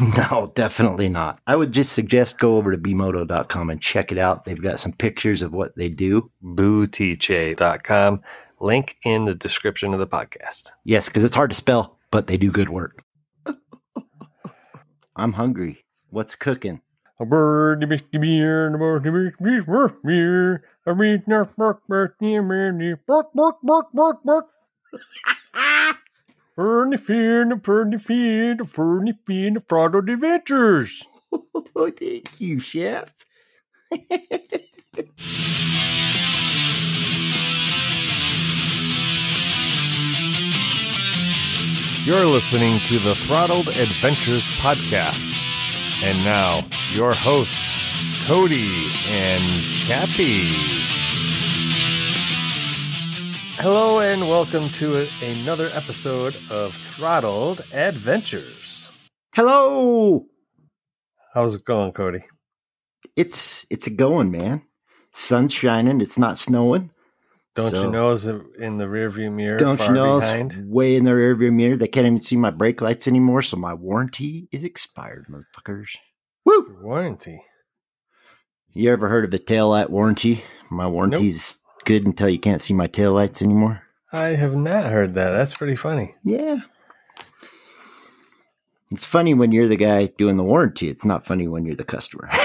No, definitely not. I would just suggest go over to bmoto.com and check it out. They've got some pictures of what they do. Bootiche.com. Link in the description of the podcast. Yes, because it's hard to spell, but they do good work. I'm hungry. What's cooking? A bird, the misty beer, the bird, the misty work beer. I mean, bark, bark, bark, bark, bark, bark, bark, bark. Ferny fear, the ferny fear, the ferny fear, the Prado adventures. Oh, thank you, chef. You're listening to the Throttled Adventures podcast. And now, your hosts, Cody and Chappie. Hello, and welcome to a- another episode of Throttled Adventures. Hello. How's it going, Cody? It's it's a going, man. Sun's shining. It's not snowing. Don't So- you know it's in the rearview mirror? Don't you know way in the rearview mirror? They can't even see my brake lights anymore, so my warranty is expired, motherfuckers. Woo! warranty? You ever heard of the tail light warranty? My warranty's good until you can't see my tail lights anymore. I have not heard that. That's pretty funny. Yeah. It's funny when you're the guy doing the warranty. It's not funny when you're the customer.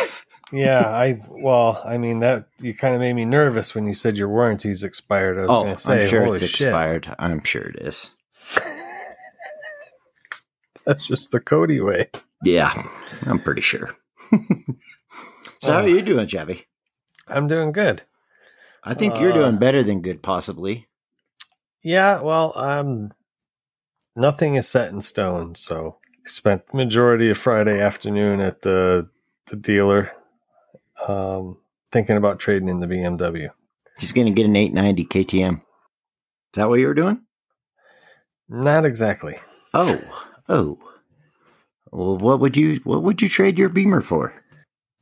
Yeah, I well, I mean that you kind of made me nervous when you said your warranty's expired. I was oh, going to say, I'm sure holy it's shit, expired. I'm sure it is. that's just the Cody way. Yeah, I'm pretty sure. so how Oh. are you doing, Chappie? I'm doing good. I think you're Uh, doing better than good, possibly. Yeah, well, um, nothing is set in stone. So spent majority of Friday afternoon at the the dealer, um, thinking about trading in the BMW. He's going to get an 890 KTM. Is that what you were doing? Not exactly. Oh, oh. Well, what would you what would you trade your Beamer for?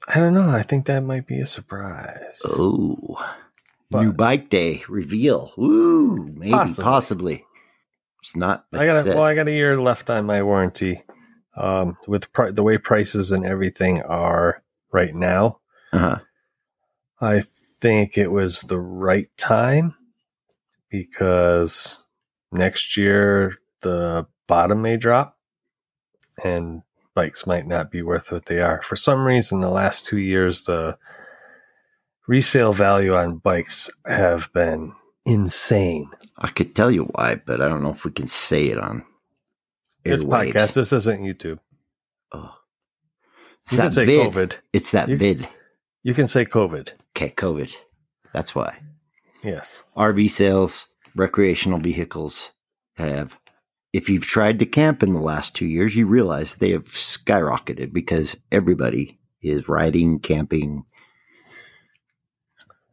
I don't know. I think that might be a surprise. Oh, But- new bike day reveal. Woo, maybe Possibly. possibly. It's not. I got a, well, I got a year left on my warranty. Um, with pri- the way prices and everything are right now, uh-huh. I think it was the right time because next year the bottom may drop and bikes might not be worth what they are. For some reason, the last two years, the resale value on bikes have been insane. I could tell you why, but I don't know if we can say it on. It's airwaves. podcast. This isn't YouTube. Oh. It's You can say vid. COVID. It's that You- vid. You can say COVID. Okay, COVID. That's why. Yes. RV sales, recreational vehicles have. If you've tried to camp in the last two years, you realize they have skyrocketed because everybody is riding, camping.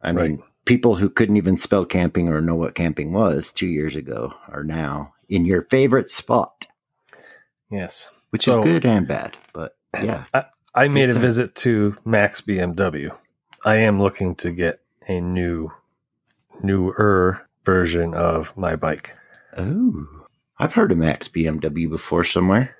I mean, people who couldn't even spell camping or know what camping was two years ago are now in your favorite spot, Yes. which So- is good and bad. But yeah, I made a thing. visit to Max BMW. I am looking to get a new, newer version of my bike. oh, I've heard of Max BMW before somewhere.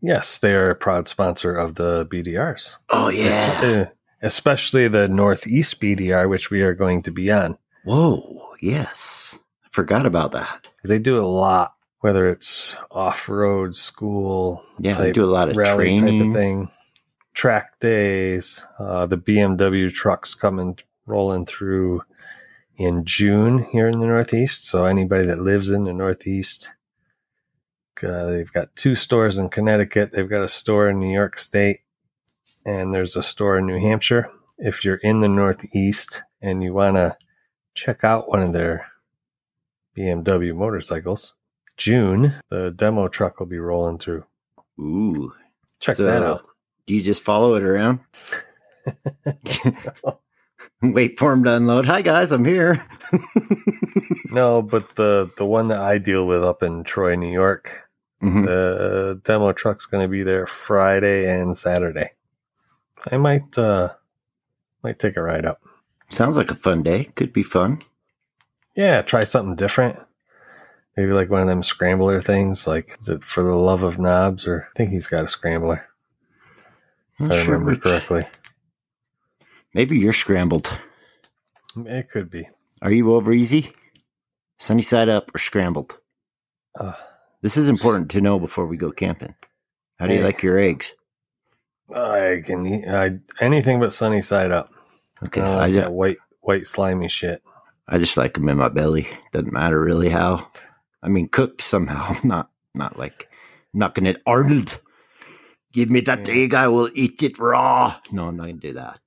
Yes, they are a proud sponsor of the BDRs. Oh Es- uh, especially the Northeast BDR, which we are going to be on. Whoa, yes. I've Forgot about that. because they do a lot, whether it's off road, school, Yeah, they do a lot of rally type training. of thing, track days. Uh, the BMW trucks coming rolling through in June here in the Northeast. So anybody that lives in the Northeast, uh, they've got two stores in Connecticut. They've got a store in New York State, and there's a store in New Hampshire. If you're in the Northeast and you want to check out one of their BMW motorcycles, June, the demo truck will be rolling through. Ooh. Check So, that out. Do you just follow it around? Wait for him to unload. Hi guys, I'm here. No, but the the one that I deal with up in Troy, New York, Mhm. the demo truck's going to be there Friday and Saturday. I might uh might take a ride up. Sounds like a fun day. Could be fun. Yeah, try something different. Maybe like one of them scrambler things. Like, is it for the love of knobs? Or I think he's got a scrambler. If I sure remember which- correctly. Maybe you're scrambled. It could be. Are you over easy? Sunny side up or scrambled? Uh, This is important to know before we go camping. How do you like your eggs? I can eat I, anything but sunny side up. Okay, I I, like ju- white white slimy shit. I just like them in my belly. Doesn't matter really how. I mean, cooked somehow, not not like knocking it. Arnold, give me that Yeah. egg. I will eat it raw. No, I'm not gonna do that.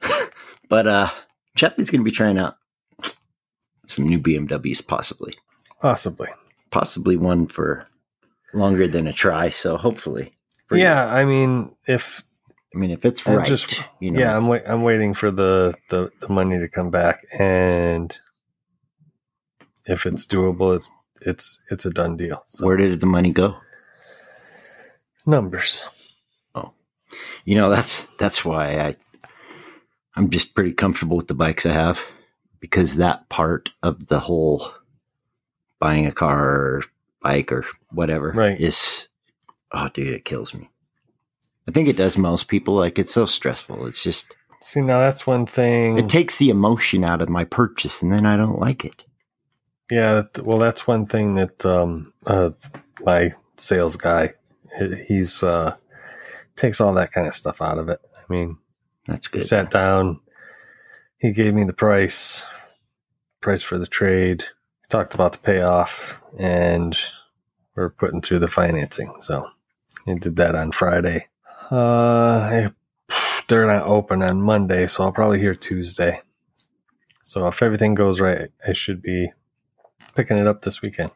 but uh, Chappie's gonna be trying out some new BMWs, possibly, Possibly. possibly one for longer than a try. So hopefully. Yeah, I mean, if I mean, if it's right, just- you know, yeah, I'm wait, I'm waiting for the, the the money to come back, and if it's doable, it's it's it's a done deal. So where did the money go? numbers. Oh, you know, that's that's why I I'm just pretty comfortable with the bikes I have because that part of the whole buying a car or bike or whatever Right. is oh dude, it kills me. I think it does most people. Like it's so stressful. It's just See, now that's one thing. it takes the emotion out of my purchase and then I don't like it. yeah, well, that's one thing that um uh my sales guy he's uh takes all that kind of stuff out of it. I mean, That's good. sat down. He gave me the price, price for the trade. Talked about the payoff, and we're putting through the financing. So he did that on Friday. Uh, they're not open on Monday, so I'll probably hear Tuesday. So if everything goes right, I should be picking it up this weekend.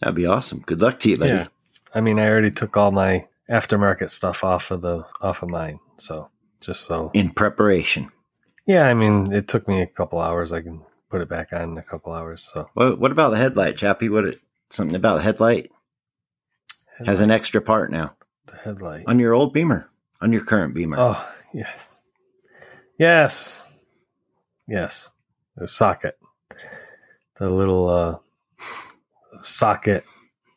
That'd be awesome. Good luck to you, buddy. Yeah. I mean, I already took all my aftermarket stuff off of the off of mine, so just so In preparation. Yeah, I mean, it took me a couple hours. I can put it back on in a couple hours. So What, what about the headlight, Chappie? What it, something about the headlight has an extra part now. The headlight. on your old Beamer, on your current Beamer. Oh yes, yes, yes. The socket, the little uh, socket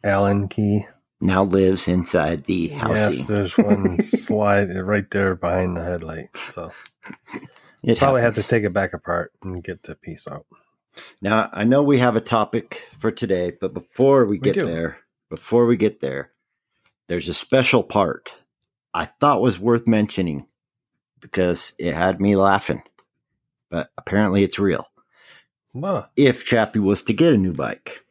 Allen key. Now lives inside the housing. Yes, there's one slide right there behind the headlight. So it probably have to take it back apart and get the piece out. Now I know we have a topic for today, but before we get do. there, before we get there, there's a special part I thought was worth mentioning because it had me laughing. But apparently it's real. Well, If Chappie was to get a new bike,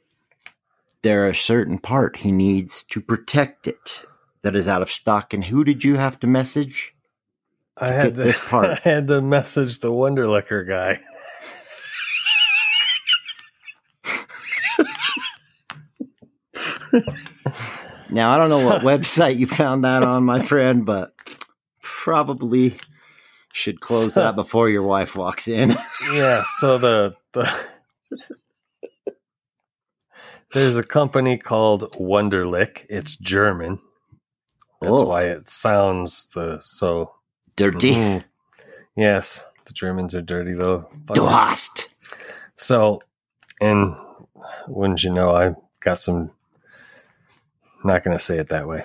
there are a certain part he needs to protect it that is out of stock. And who did you have to message? I had to, this part. I had to message the Wonderlicker guy. Now I don't know what website you found that on, my friend, but probably should close that before your wife walks in. yeah so the the there's a company called Wunderlich it's german that's Oh. why it sounds the so Dirty. Mhm. yes the germans are dirty though Du hast. so and wouldn't you know i got some not gonna say it that way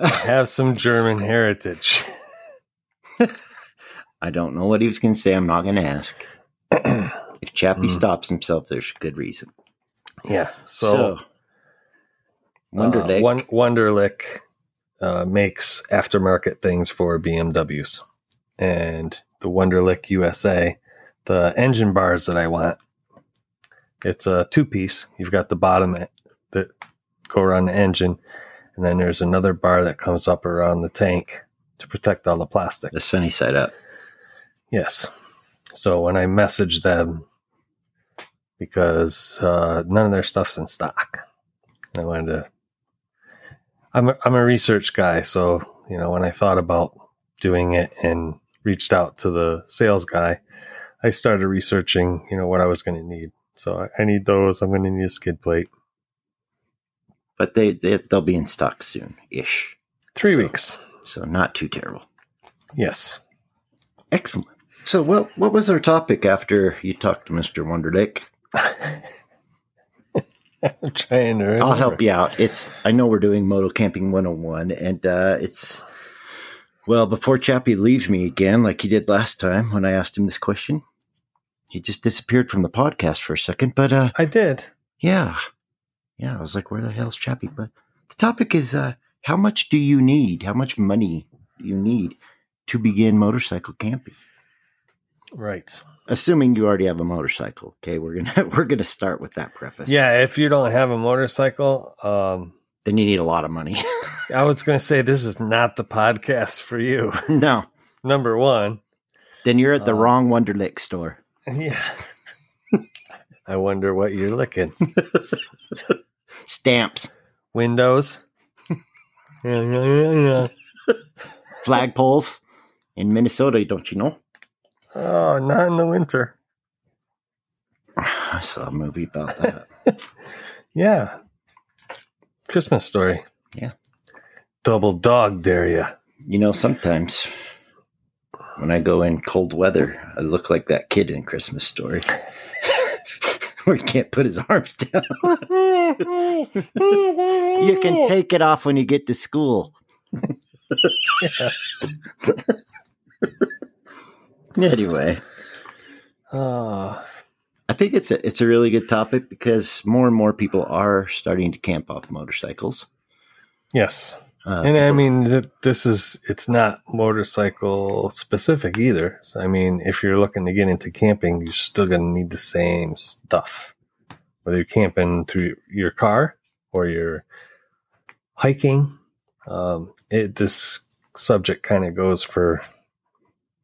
i have some german heritage I don't know what he was going to say. I'm not going to ask. If Chappie Mm. stops himself, there's a good reason. Yeah. So, Wunderlich. uh, Won- Wunderlich uh, makes aftermarket things for BMWs, and the Wunderlich USA, the engine bars that I want. It's a two piece. You've got the bottom go around the engine, and then there's another bar that comes up around the tank to protect all the plastic. the sunny side up. Yes. So when I messaged them, because uh, none of their stuff's in stock, I wanted to. I'm a, I'm a research guy, so you know when I thought about doing it and reached out to the sales guy, I started researching, you know, what I was going to need. So I, I need those. I'm going to need a skid plate. But they, they they'll be in stock soon, ish. Three So- weeks. So not too terrible. Yes. Excellent. So what what was our topic after you talked to Mr. Wonderlick? I'm trying to. I'll help you out. It's I know we're doing Moto Camping 101 and uh it's well before Chappie leaves me again like he did last time when I asked him this question. He just disappeared from the podcast for a second, but uh I did. yeah. Yeah, I was like where the hell's Chappie? But the topic is uh how much do you need? How much money do you need to begin motorcycle camping? Right. Assuming you already have a motorcycle. Okay, we're gonna we're gonna start with that preface. Yeah. If you don't have a motorcycle, um, Then you need a lot of money. I was going to say this is not the podcast for you. no. Number one. Then you're at the Uh, wrong Wonderlick store. Yeah. I wonder what you're licking. Stamps, Windows. flagpoles in Minnesota, don't you know? Oh, not in the winter. I saw a movie about that. Yeah. Christmas story. Yeah. Double dog dare you. you know, sometimes when I go in cold weather, I look like that kid in Christmas Story. Where he can't put his arms down. you can take it off when you get to school. anyway, Oh, I think it's a it's a really good topic because more and more people are starting to camp off motorcycles. yes. Uh, and I mean, this is, it's not motorcycle specific either. So, I mean, if you're looking to get into camping, you're still going to need the same stuff. Whether you're camping through your car or you're hiking, um, it, this subject kind of goes for,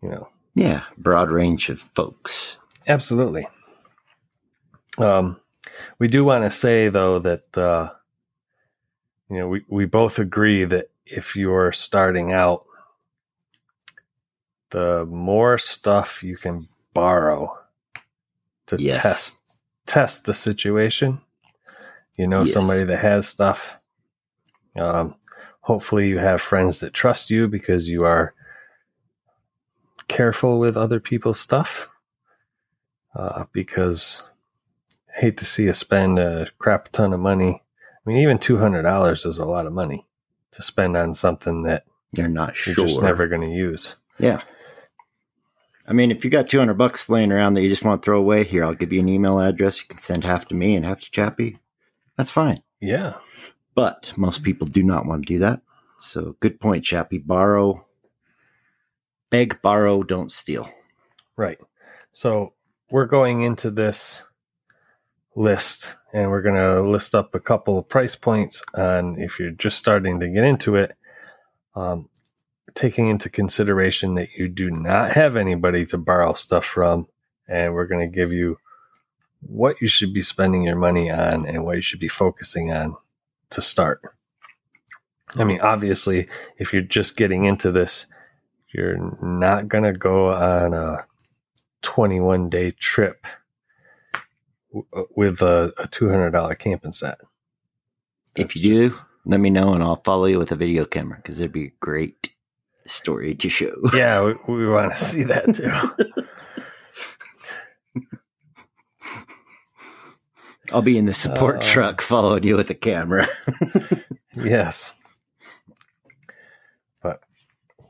you know, yeah, broad range of folks. Absolutely. Um, we do want to say though that uh, you know we we both agree that if you're starting out, the more stuff you can borrow to Yes. test test the situation. You know Yes. somebody that has stuff. Um, hopefully, you have friends that trust you because you are careful with other people's stuff uh, because I hate to see you spend a crap ton of money. I mean, even two hundred dollars is a lot of money to spend on something that You're not sure. you're just never going to use. Yeah. I mean, if you got 200 bucks laying around that you just want to throw away, here, I'll give you an email address. You can send half to me and half to Chappie. That's fine. Yeah, But most people do not want to do that. So, good point, Chappie. Borrow, beg, borrow, don't steal. right. So we're going into this list and we're going to list up a couple of price points on if you're just starting to get into it. Um, taking into consideration that you do not have anybody to borrow stuff from, and we're going to give you what you should be spending your money on and what you should be focusing on to start. I mean, obviously, if you're just getting into this, you're not going to go on a 21 day trip with a, a $200 camping set. If That's you do, let me know and I'll follow you with a video camera because it'd be a great story to show. yeah, we, we want to see that too. I'll be in the support Uh. truck following you with a camera. Yes. But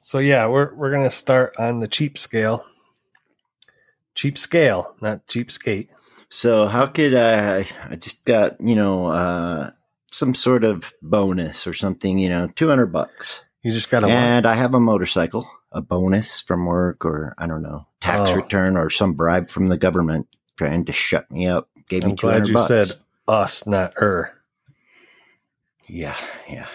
so yeah, we're we're gonna start on the cheap scale. Cheap scale, not cheap skate. So how could I? I just got you know uh, some sort of bonus or something. You know, two hundred bucks, You just got a and I have a motorcycle, a bonus from work, or I don't know, tax Oh. return, or some bribe from the government trying to shut me up. Gave me I'm two glad you bucks. said us, not her. Yeah, yeah,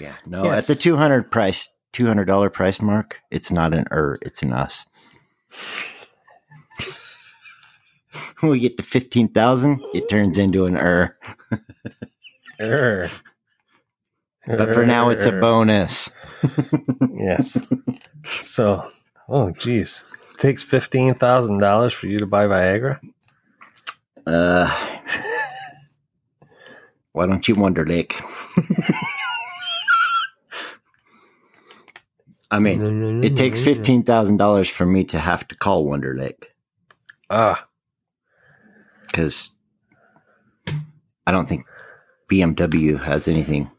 yeah. No, Yes. at the two hundred price, two hundred dollar price mark, it's not an er, it's an us. when we get to fifteen thousand, it turns into an er. Er. But for now, it's a Er. bonus. Yes. So, oh, geez. It takes $15,000 for you to buy Viagra? Uh, why don't you wonder, Lake? I mean, it takes fifteen thousand dollars for me to have to call Wonder Lake Ah, because I don't think BMW has anything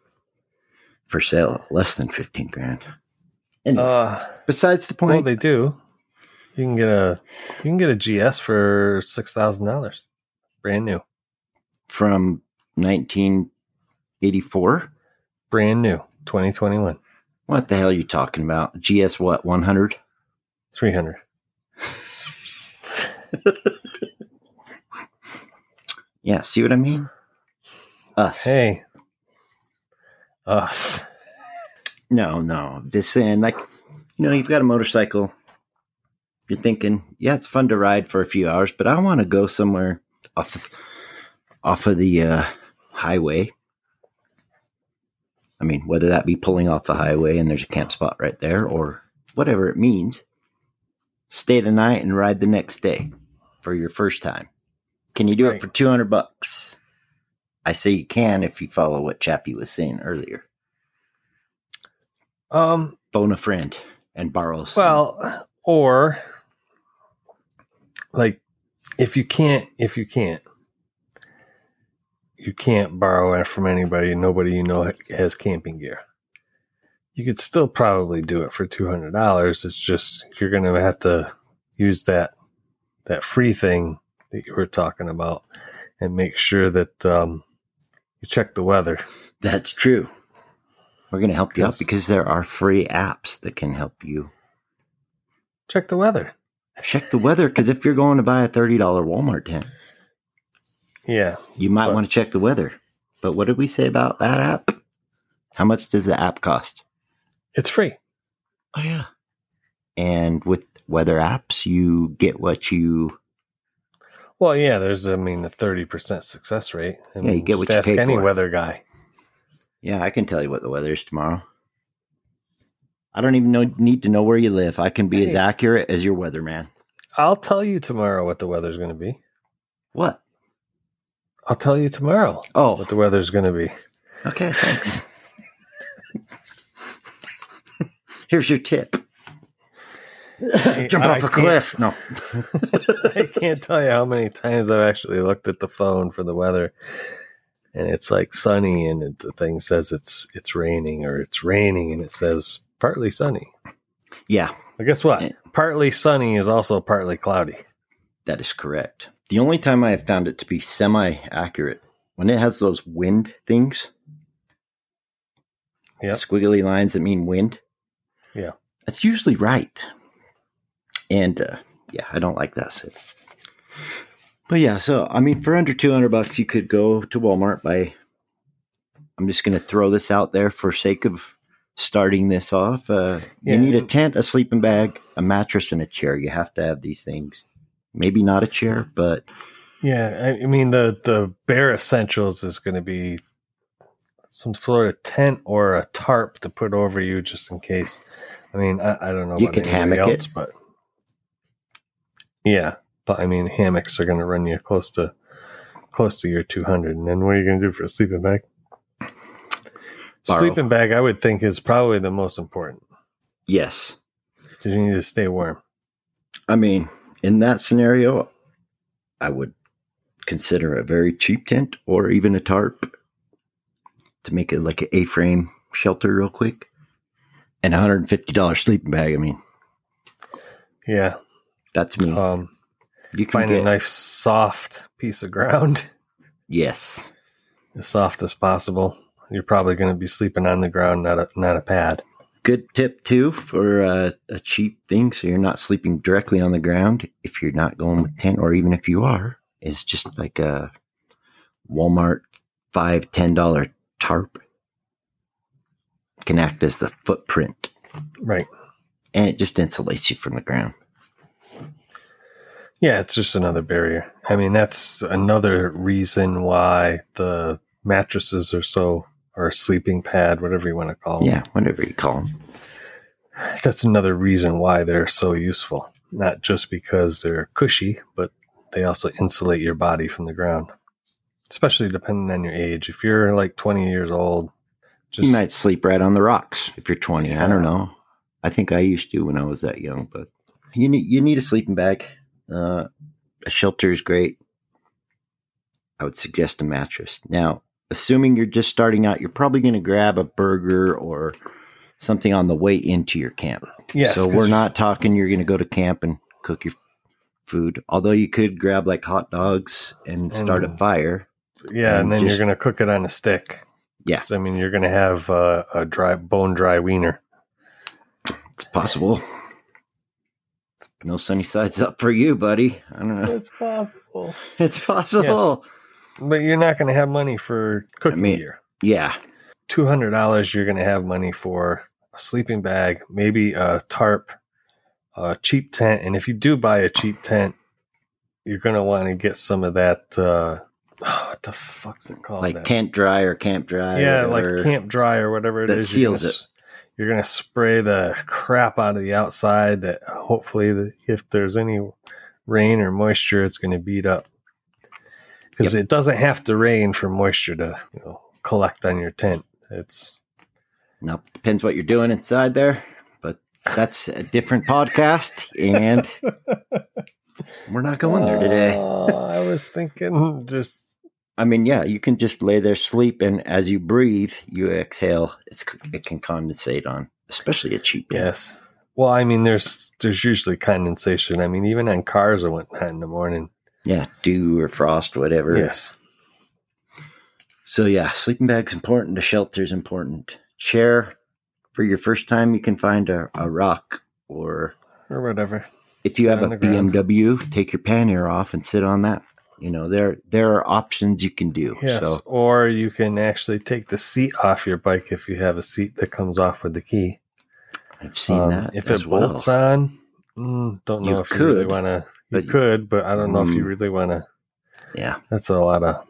for sale less than fifteen grand. Anyway, uh, besides the point, well, point, they do. You can get a you can get a GS for six thousand dollars, brand new, from nineteen eighty four. brand new, twenty twenty one, What the hell are you talking about? GS what one hundred? three hundred. Yeah, see what I mean? Us. Hey, us. No, no. Just saying, like, you know, you've got a motorcycle. You're thinking, yeah, it's fun to ride for a few hours, but I want to go somewhere off of, off of the uh, highway. I mean, whether that be pulling off the highway and there's a camp spot right there, or whatever it means. Stay the night and ride the next day for your first time. Can you do it for two hundred bucks? I say you can if you follow what Chappie was saying earlier. Um, phone a friend and borrow some. Well, or like if you can't, if you can't, you can't borrow it from anybody. Nobody you know has camping gear. You could still probably do it for two hundred dollars. It's just you're going to have to use that that free thing that you were talking about, and make sure that um, you check the weather. that's true. We're going to help you out because there are free apps that can help you Check the weather. check the weather. Because if you're going to buy a $30 Walmart tent, Yeah, you might want to check the weather. But what did we say about that app? How much does the app cost? it's free. Oh, yeah. And with weather apps, you get what you. Well, yeah, there's, I mean, a 30% success rate. I Yeah, you mean, get what you ask pay any for. weather guy. Yeah, I can tell you what the weather is tomorrow. I don't even know, need to know where you live. I can be as accurate as your weatherman. I'll tell you tomorrow what the weather's going to be. What? I'll tell you tomorrow Oh, what the weather's going to be. Okay, thanks. Here's your tip. Jump I off a cliff. No. I can't tell you how many times I've actually looked at the phone for the weather, and it's like sunny, and it, the thing says it's it's raining, or it's raining, and it says partly sunny. Yeah, Well, guess what? Yeah. Partly sunny is also partly cloudy. that is correct. The only time I have found it to be semi accurate when it has those wind things, Yep. squiggly lines that mean wind. Yeah. That's usually right. And uh, yeah, I don't like that. But yeah, so I mean, for under two hundred bucks, you could go to Walmart buy. I'm just going to throw this out there for sake of starting this off. Uh, Yeah. You need a tent, a sleeping bag, a mattress, and a chair. You have to have these things. Maybe not a chair, but Yeah, I, mean the the bare essentials is going to be some sort of tent or a tarp to put over you just in case. I mean, I, I don't know. You could hammock else, it. but yeah, but I mean hammocks are going to run you close to close to your two hundred, and then what are you going to do for a sleeping bag? Borrow. Sleeping bag, I would think, is probably the most important yes. because you need to stay warm. I mean, in that scenario, I would consider a very cheap tent or even a tarp to make it like an A-frame shelter real quick. And a hundred and fifty dollars sleeping bag. I mean, Yeah, That's me. Um, you can find a nice soft piece of ground, yes. as soft as possible. You're probably going to be sleeping on the ground, not a not a pad. Good tip too for uh, a cheap thing, so you're not sleeping directly on the ground. If you're not going with tent, or even if you are, is just like a Walmart five ten dollar tarp can act as the footprint, Right. and it just insulates you from the ground. Yeah, it's just another barrier. I mean, that's another reason why the mattresses are so, or sleeping pad, whatever you want to call them. Yeah, whatever you call them. That's another reason why they're so useful. Not just because they're cushy, but they also insulate your body from the ground. Especially depending on your age. If you're like 20 years old, just you might sleep right on the rocks if you're 20. I don't know. I think I used to when I was that young, but you need you need a sleeping bag. Uh, a shelter is great. I would suggest a mattress. Now, assuming you're just starting out, you're probably going to grab a burger or something on the way into your camp. yes, So we're not talking you're going to go to camp and cook your food. Although you could grab like hot dogs and start a fire. Yeah, and and then just- you're going to cook it on a stick. Yeah. So, I mean, you're going to have uh, a dry, bone dry wiener. It's possible. No sunny sides up for you, buddy. I don't know. It's possible. It's possible. But you're not going to have money for cooking mean- gear. Yeah. two hundred dollars, you're going to have money for a sleeping bag, maybe a tarp, a cheap tent, and if you do buy a cheap tent, you're going to want to get some of that. Uh, oh, what the fuck's it called? Like That- tent dry or camp dry. yeah, or like camp dry or whatever it That is. You're seals it. You're going to spray the crap out of the outside. That hopefully, the, if there's any rain or moisture, it's going to beat up. Because it doesn't have to rain for moisture to you know, collect on your tent. It's Now, depends what you're doing inside there, but that's a different podcast, and we're not going there today. I was thinking just I mean, yeah, you can just lay there, sleep, and as you breathe, you exhale. It's, mm-hmm. it can condensate on, especially a cheap. yes. Well, I mean, there's there's usually condensation. I mean, even on cars and whatnot in the morning. Yeah, dew or frost, whatever. Yes. So yeah, sleeping bag's important. A shelter's important. Chair for your first time, you can find a, a rock, or Or whatever. if you Sit have a. BMW, take your pannier off and sit on that. You know there there are options you can do. Yes. So Or you can actually take the seat off your bike if you have a seat that comes off with the key. I've seen Um, that. If as it well. bolts on, mm, don't know You if you really could, want to. You but- could, but I don't know if you Mm. really want to. Yeah. That's a lot of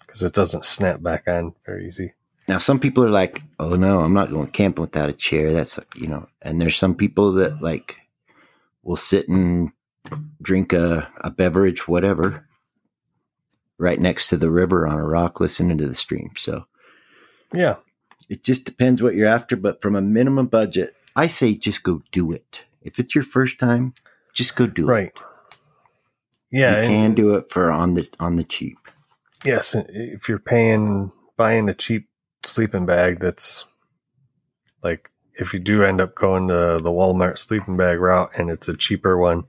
because it doesn't snap back on very easy. Now some people are like, "Oh no, I'm not going camping without a chair." That's you know, and there's some people that like will sit and drink a, a beverage, whatever, right next to the river on a rock, listening to the stream. So Yeah. it just depends what you're after. But from a minimum budget, I say just go do it. If it's your first time, just go do Right. it. Right. Yeah. you can do it for on the on the cheap. Yes, if you're paying buying a cheap sleeping bag, that's like if you do end up going to the Walmart sleeping bag route and it's a cheaper one,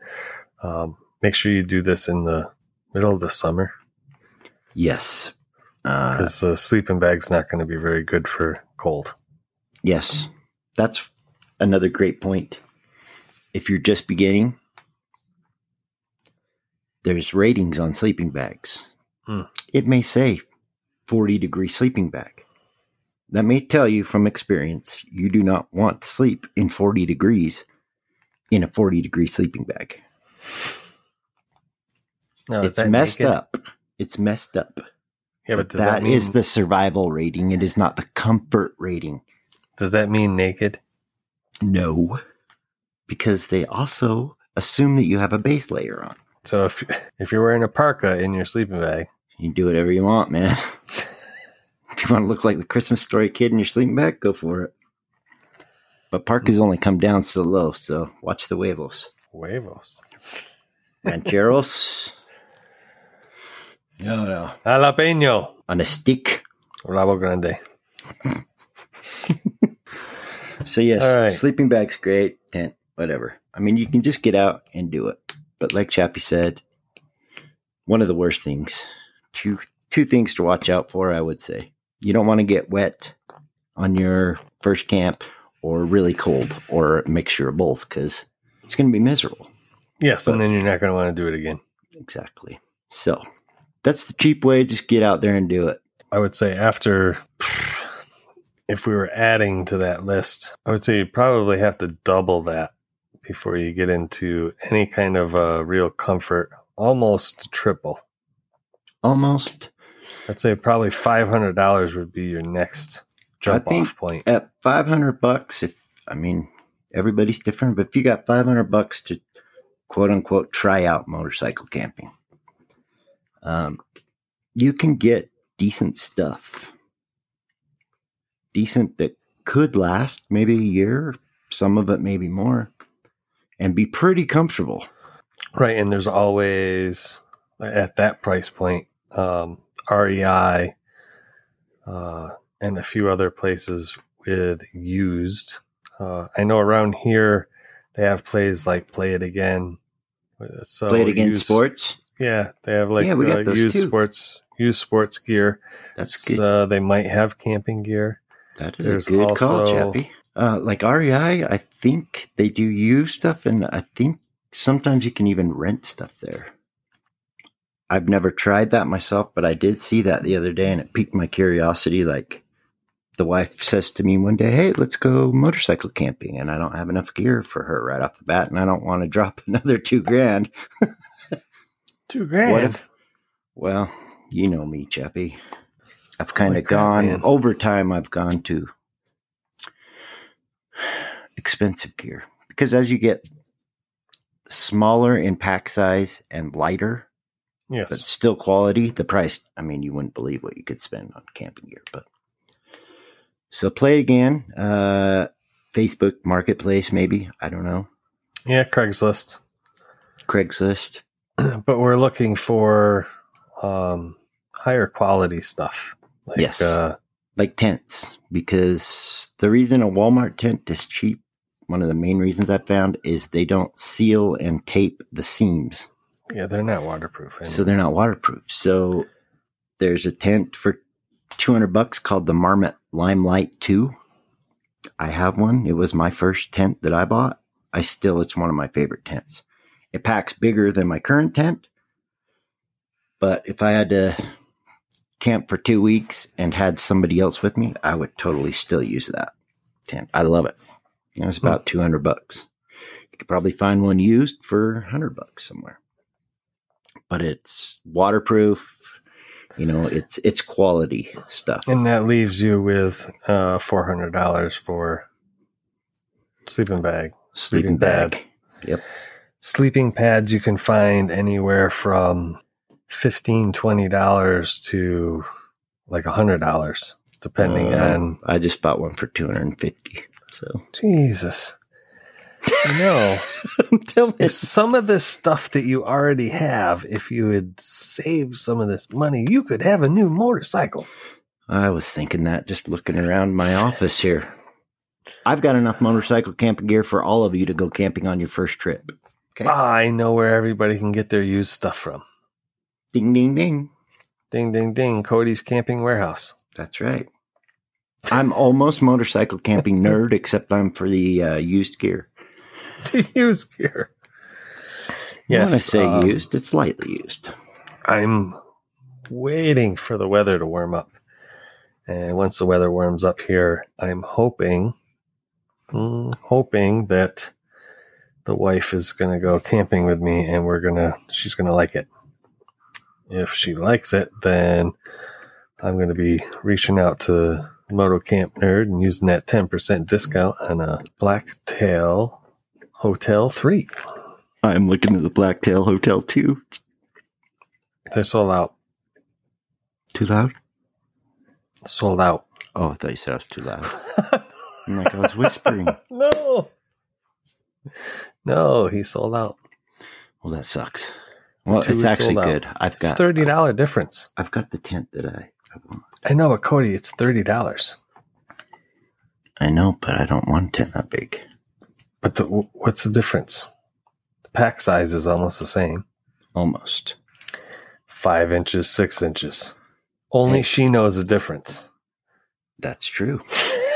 um, make sure you do this in the middle of the summer Yes. Uh, because the sleeping bag's not going to be very good for cold. Yes, that's another great point. If you're just beginning, there's ratings on sleeping bags. Hmm. It may say 40 degree sleeping bag. That may tell you from experience you do not want to sleep in 40 degrees in a 40 degree sleeping bag. No, it's messed naked? up. It's messed up. Yeah, but But does that, that mean is the survival rating. It is not the comfort rating. does that mean naked? No, because they also assume that you have a base layer on. So if if you're wearing a parka in your sleeping bag, You do whatever you want, man. if you want to look like the Christmas story kid in your sleeping bag, go for it. But parkas only come down so low, so watch the huevos. huevos, Rancheros. no, no. jalapeno, On a stick. rabo grande. So yes, right. sleeping bag's great, tent, whatever. I mean, you can just get out and do it. But like Chappie said, one of the worst things. Two two things to watch out for, I would say. You don't want to get wet on your first camp or really cold or a mixture of both because it's going to be miserable. Yes, and then you're not going to want to do it again. Exactly. So that's the cheap way. Just get out there and do it. I would say after, if we were adding to that list, I would say you probably have to double that before you get into any kind of uh, real comfort, almost triple. Almost. I'd say probably $500 would be your next jump off point. At 500 bucks, if, I mean, everybody's different, but if you got 500 bucks to quote unquote try out motorcycle camping, um, you can get decent stuff. Decent that could last maybe a year, some of it maybe more, and be pretty comfortable. Right. And there's always, at that price point, um, REI uh, and a few other places with used. Uh, I know around here they have plays like Play It Again. So Play it against used- sports. Yeah, they have like Yeah, we got uh, used too. sports, used sports gear. That's good. So they might have camping gear. That is There's a good call, also- Chappie. Uh, like REI, I think they do use stuff, and I think sometimes you can even rent stuff there. I've never tried that myself, but I did see that the other day, and it piqued my curiosity. Like the wife says to me one day, "Hey, let's go motorcycle camping," and I don't have enough gear for her right off the bat, and I don't want to drop another two grand. Two grand. What if? Well, you know me, Chappie. I've kind of gone man. over time. I've gone to expensive gear because as you get smaller in pack size and lighter, yes. but still quality, the price. I mean, you wouldn't believe what you could spend on camping gear. But so play again. Uh, Facebook Marketplace, maybe I don't know. yeah, Craigslist. Craigslist. but we're looking for um, higher quality stuff. Like, Yes. Uh, like tents because the reason a Walmart tent is cheap, one of the main reasons I found is they don't seal and tape the seams. yeah, they're not waterproof. So they're not waterproof. So there's a tent for 200 bucks called the Marmot Limelight 2. I have one. It was my first tent that I bought. I still, it's one of my favorite tents. It packs bigger than my current tent. But if I had to camp for two weeks and had somebody else with me, I would totally still use that tent. I love it. It was about 200 bucks. You could probably find one used for 100 bucks somewhere. But it's waterproof. You know, it's it's quality stuff. and that leaves you with uh, four hundred dollars for sleeping bag. Sleeping sleeping bag. bag. Yep. Sleeping pads you can find anywhere from fifteen, twenty dollars to like a hundred dollars, depending Uh, on I just bought one for 250. So Jesus. I know. Tell me. if some of this stuff that you already have, if you had saved some of this money, you could have a new motorcycle. I was thinking that just looking around my office here. I've got enough motorcycle camping gear for all of you to go camping on your first trip. Okay. I know where everybody can get their used stuff from. Ding ding ding. Ding, ding, ding. Cody's Camping Warehouse. That's right. I'm almost motorcycle camping nerd, except I'm for the uh, used gear. The used gear. When I say um, used, it's lightly used. I'm waiting for the weather to warm up. And once the weather warms up here, I'm hoping, mm, hoping that the wife is going to go camping with me and we're going to, she's going to like it. If she likes it, then I'm going to be reaching out to Moto Camp Nerd and using that 10% discount on a Blacktail Hotel 3. I'm looking at the Blacktail Hotel too. They sold out. Too loud? Sold out. Oh, I thought you said I was too loud. I'm like, I was whispering. no. No, he sold out. Well, that sucks. Well, it's actually good. I've It's got thirty dollar difference. I've got the tent that I, I want. I know, but Cody, it's thirty dollars. I know, but I don't want a tent that big. But the, what's the difference? The pack size is almost the same. Almost. Five inches, six inches. Only Hey. she knows the difference. That's true.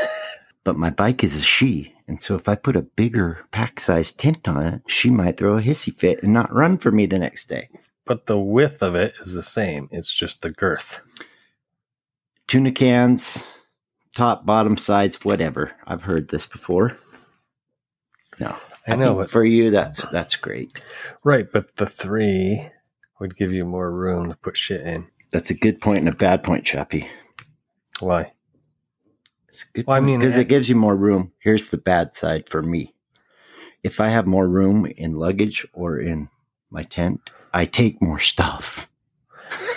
but my bike is a she, and so if I put a bigger pack size tent on it, she might throw a hissy fit and not run for me the next day. But the width of it is the same. It's just the girth. Tuna cans, top, bottom, sides, whatever. I've heard this before. No, I know, think but for you, that's that's great. right, but the three would give you more room to put shit in. That's a good point and a bad point, Chappie. Why? It's good Well, I mean, because it gives you more room. Here's the bad side for me. If I have more room in luggage or in my tent, I take more stuff.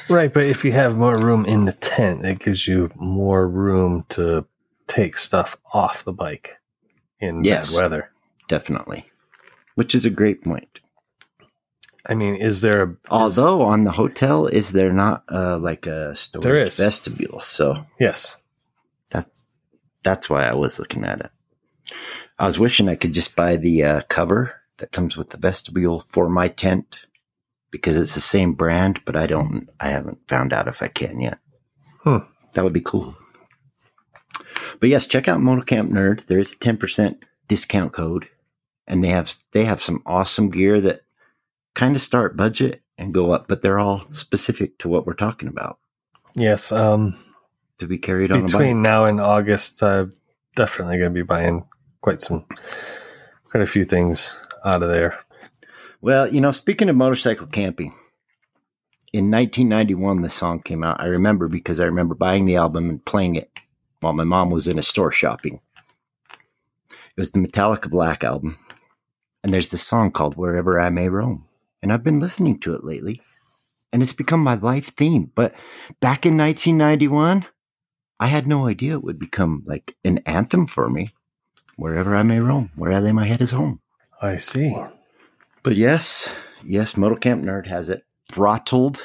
Right, but if you have more room in the tent, it gives you more room to take stuff off the bike in Yes. bad weather. Definitely. Which is a great point. I mean, is there a is- Although on the hotel, is there not uh, like a storage There is. vestibule? So yes, that's that's why I was looking at it. I was wishing I could just buy the uh, cover that comes with the vestibule for my tent because it's the same brand, but I don't. I haven't found out if I can yet. Hmm. That would be cool. But yes, check out Motocamp Nerd. There's a ten percent discount code, and they have they have some awesome gear that kind of start budget and go up, but they're all specific to what we're talking about yes. Um, to be carried on between now and August, I'm definitely going to be buying quite some, quite a few things out of there. Well, you know, speaking of motorcycle camping, in 1991, the song came out. I remember because I remember buying the album and playing it while my mom was in a store shopping. It was the Metallica Black album. And there's this song called Wherever I May Roam. And I've been listening to it lately. And it's become my life theme. But back in 1991, I had no idea it would become like an anthem for me. Wherever I may roam, where I lay my head is home. I see. But yes, yes, Motocamp Nerd has it. Throttled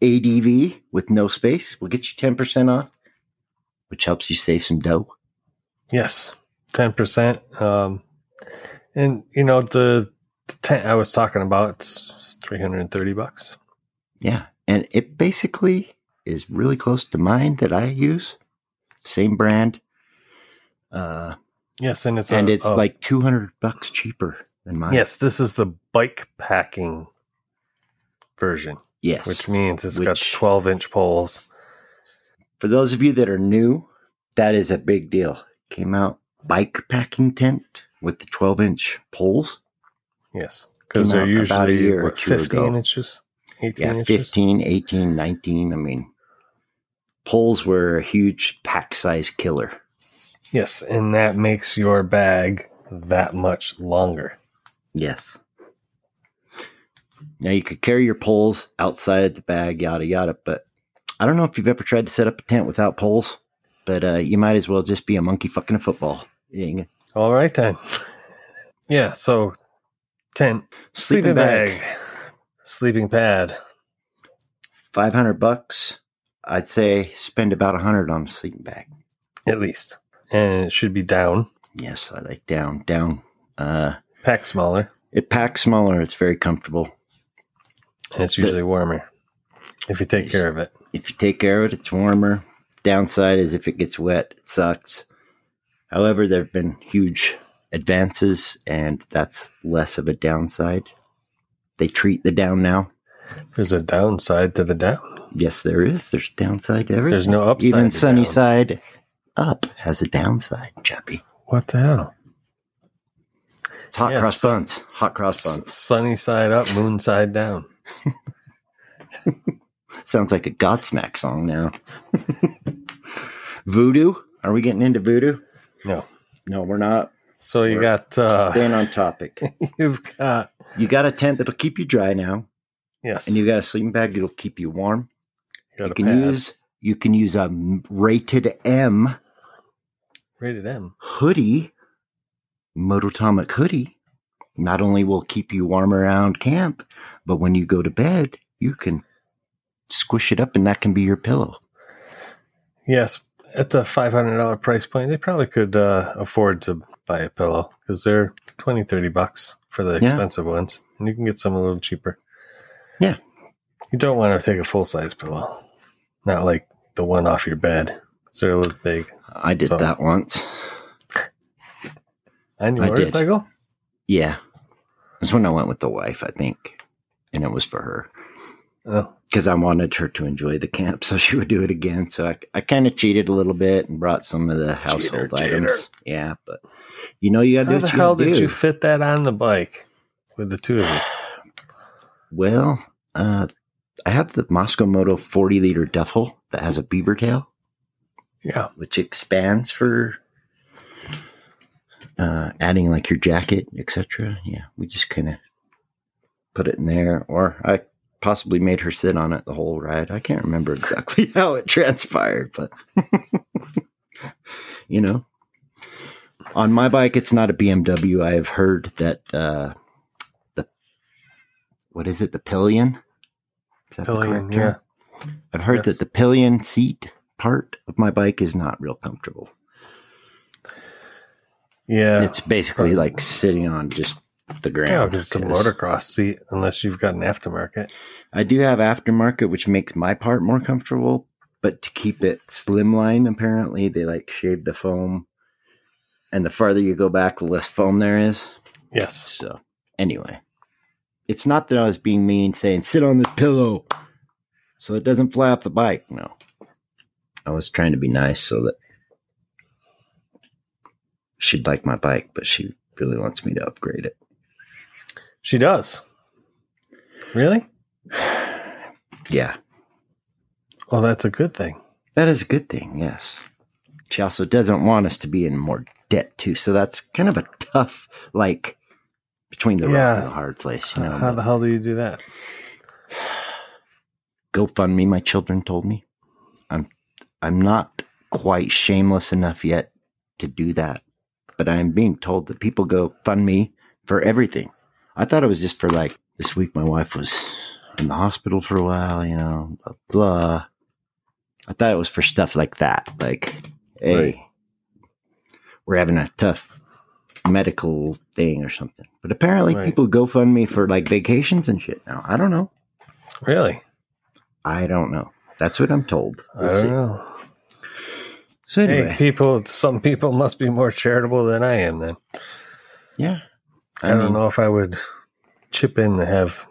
ADV with no space will get you 10% off, which helps you save some dough. Yes, ten percent. Um, and you know the, the tent I was talking about, it's three hundred and thirty bucks. Yeah. And it basically is really close to mine that I use. Same brand. Uh, Yes, and it's and a- it's a- like 200 bucks cheaper than mine. yes, this is the bike packing version, Yes. which means it's got twelve inch poles. For those of you that are new, that is a big deal. Came out bike packing tent with the 12 inch poles. Yes, because they're out about a usually what, two fifteen ago. inches, eighteen yeah, inches. 15, 18, 19. I mean, poles were a huge pack size killer. Yes, and that makes your bag that much longer. Yes. Now you could carry your poles outside of the bag, yada yada. But I don't know if you've ever tried to set up a tent without poles, but uh, you might as well just be a monkey fucking a football. All right then. yeah, so tent, sleeping, bag. sleeping pad. five hundred bucks. I'd say spend about a hundred on a sleeping bag. at least, and it should be down, Yes, I like down, down. Uh, pack smaller, it packs smaller. It's very comfortable. and it's usually warmer if you take care of it. If you take care of it, it's warmer. Downside is if it gets wet, it sucks. However, there have been huge advances, and that's less of a downside. They treat the down now. There's a downside to the down. Yes, there is. There's downside to everything. There's no upside Even sunny down. side up has a downside, Chappie. What the hell? It's hot Yeah, cross sun- buns. Hot cross buns. sunny side up, moon side down. Sounds like a Godsmack song now. voodoo? Are we getting into voodoo? No. No, we're not. So you got uh Staying on topic. you've got You got a tent that'll keep you dry now, yes. and you got a sleeping bag that'll keep you warm. You got You a can pad. use you can use a rated M rated M. hoodie, Mototomic hoodie. Not only will keep you warm around camp, but when you go to bed, you can squish it up, and that can be your pillow. Yes, at the five hundred dollar price point, they probably could uh, afford to buy a pillow because they're 20, 30 bucks for the Yeah. expensive ones, and you can get some a little cheaper. Yeah. You don't want to take a full size pillow, not like the one off your bed. So a little big. I did So- that once. On your I did. motorcycle? Yeah. That's when I went with the wife, I think. And it was for her. Oh, Because I wanted her to enjoy the camp so she would do it again. So I, I kind of cheated a little bit and brought some of the household cheater. items. Yeah, but you know, you got to do how the hell did do. you fit that on the bike with the two of you? Well, uh, I have the Mosko Moto 40 liter duffel that has a beaver tail, Yeah. which expands for uh, adding like your jacket, etc. Yeah, we just kind of put it in there, or I possibly made her sit on it the whole ride. I can't remember exactly how it transpired, but you know, on my bike, it's not a BMW. I have heard that uh, the what is it, the pillion? Is that the Pillion, correct yeah. I've heard Yes. that the pillion seat part of my bike is not real comfortable. Yeah. It's basically like sitting on just the ground. yeah, 'cause it's a motocross seat, unless you've got an aftermarket. I do have aftermarket, which makes my part more comfortable, but to keep it slimline, apparently they like shave the foam, and the farther you go back, the less foam there is. Yes. So, anyway, it's not that I was being mean, saying sit on this pillow so it doesn't fly off the bike. No, I was trying to be nice so that she'd like my bike, but she really wants me to upgrade it. She does. Really? Yeah, Well, that's a good thing. that is a good thing. Yes, she also doesn't want us to be in more debt too. So that's kind of a tough, like between the Yeah. rock and the hard place. You know, How the hell do you do that? GoFundMe, my children told me. I'm I'm not quite shameless enough yet to do that. But I'm being told that people go fund me for everything. I thought it was just for like this week my wife was in the hospital for a while, you know, blah blah. I thought it was for stuff like that. Like, hey, Right. we're having a tough medical thing or something. But apparently Right. people go fund me for like vacations and shit now. I don't know. Really? I don't know. That's what I'm told. I We'll don't see. know. So anyway, Hey, people, some people must be more charitable than I am then. yeah. I, don't know if I would chip in to have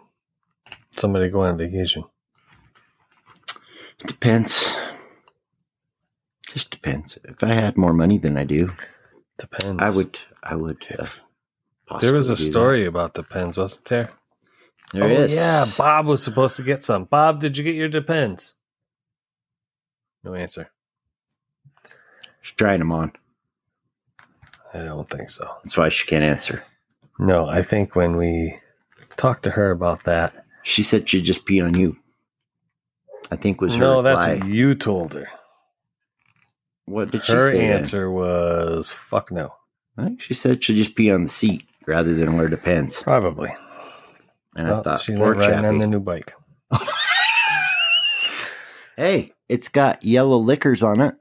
somebody go on vacation. Depends. Just depends. If I had more money than I do, Depends. I would. I would. Uh, There was a do that. story about Depends, wasn't there? There oh, is. yeah. Bob was supposed to get some. Bob, did you get your Depends? No answer. She's trying them on. I don't think so. That's why she can't answer. No, I think when we talked to her about that, She said she'd just pee on you. I think was her no, reply. that's what you told her. What did she Her say? then? answer was fuck no. I think she said she'd just pee on the seat rather than wear the pants. Probably. And Well, I thought, she's riding on the new bike. Hey, it's got yellow liquors on it.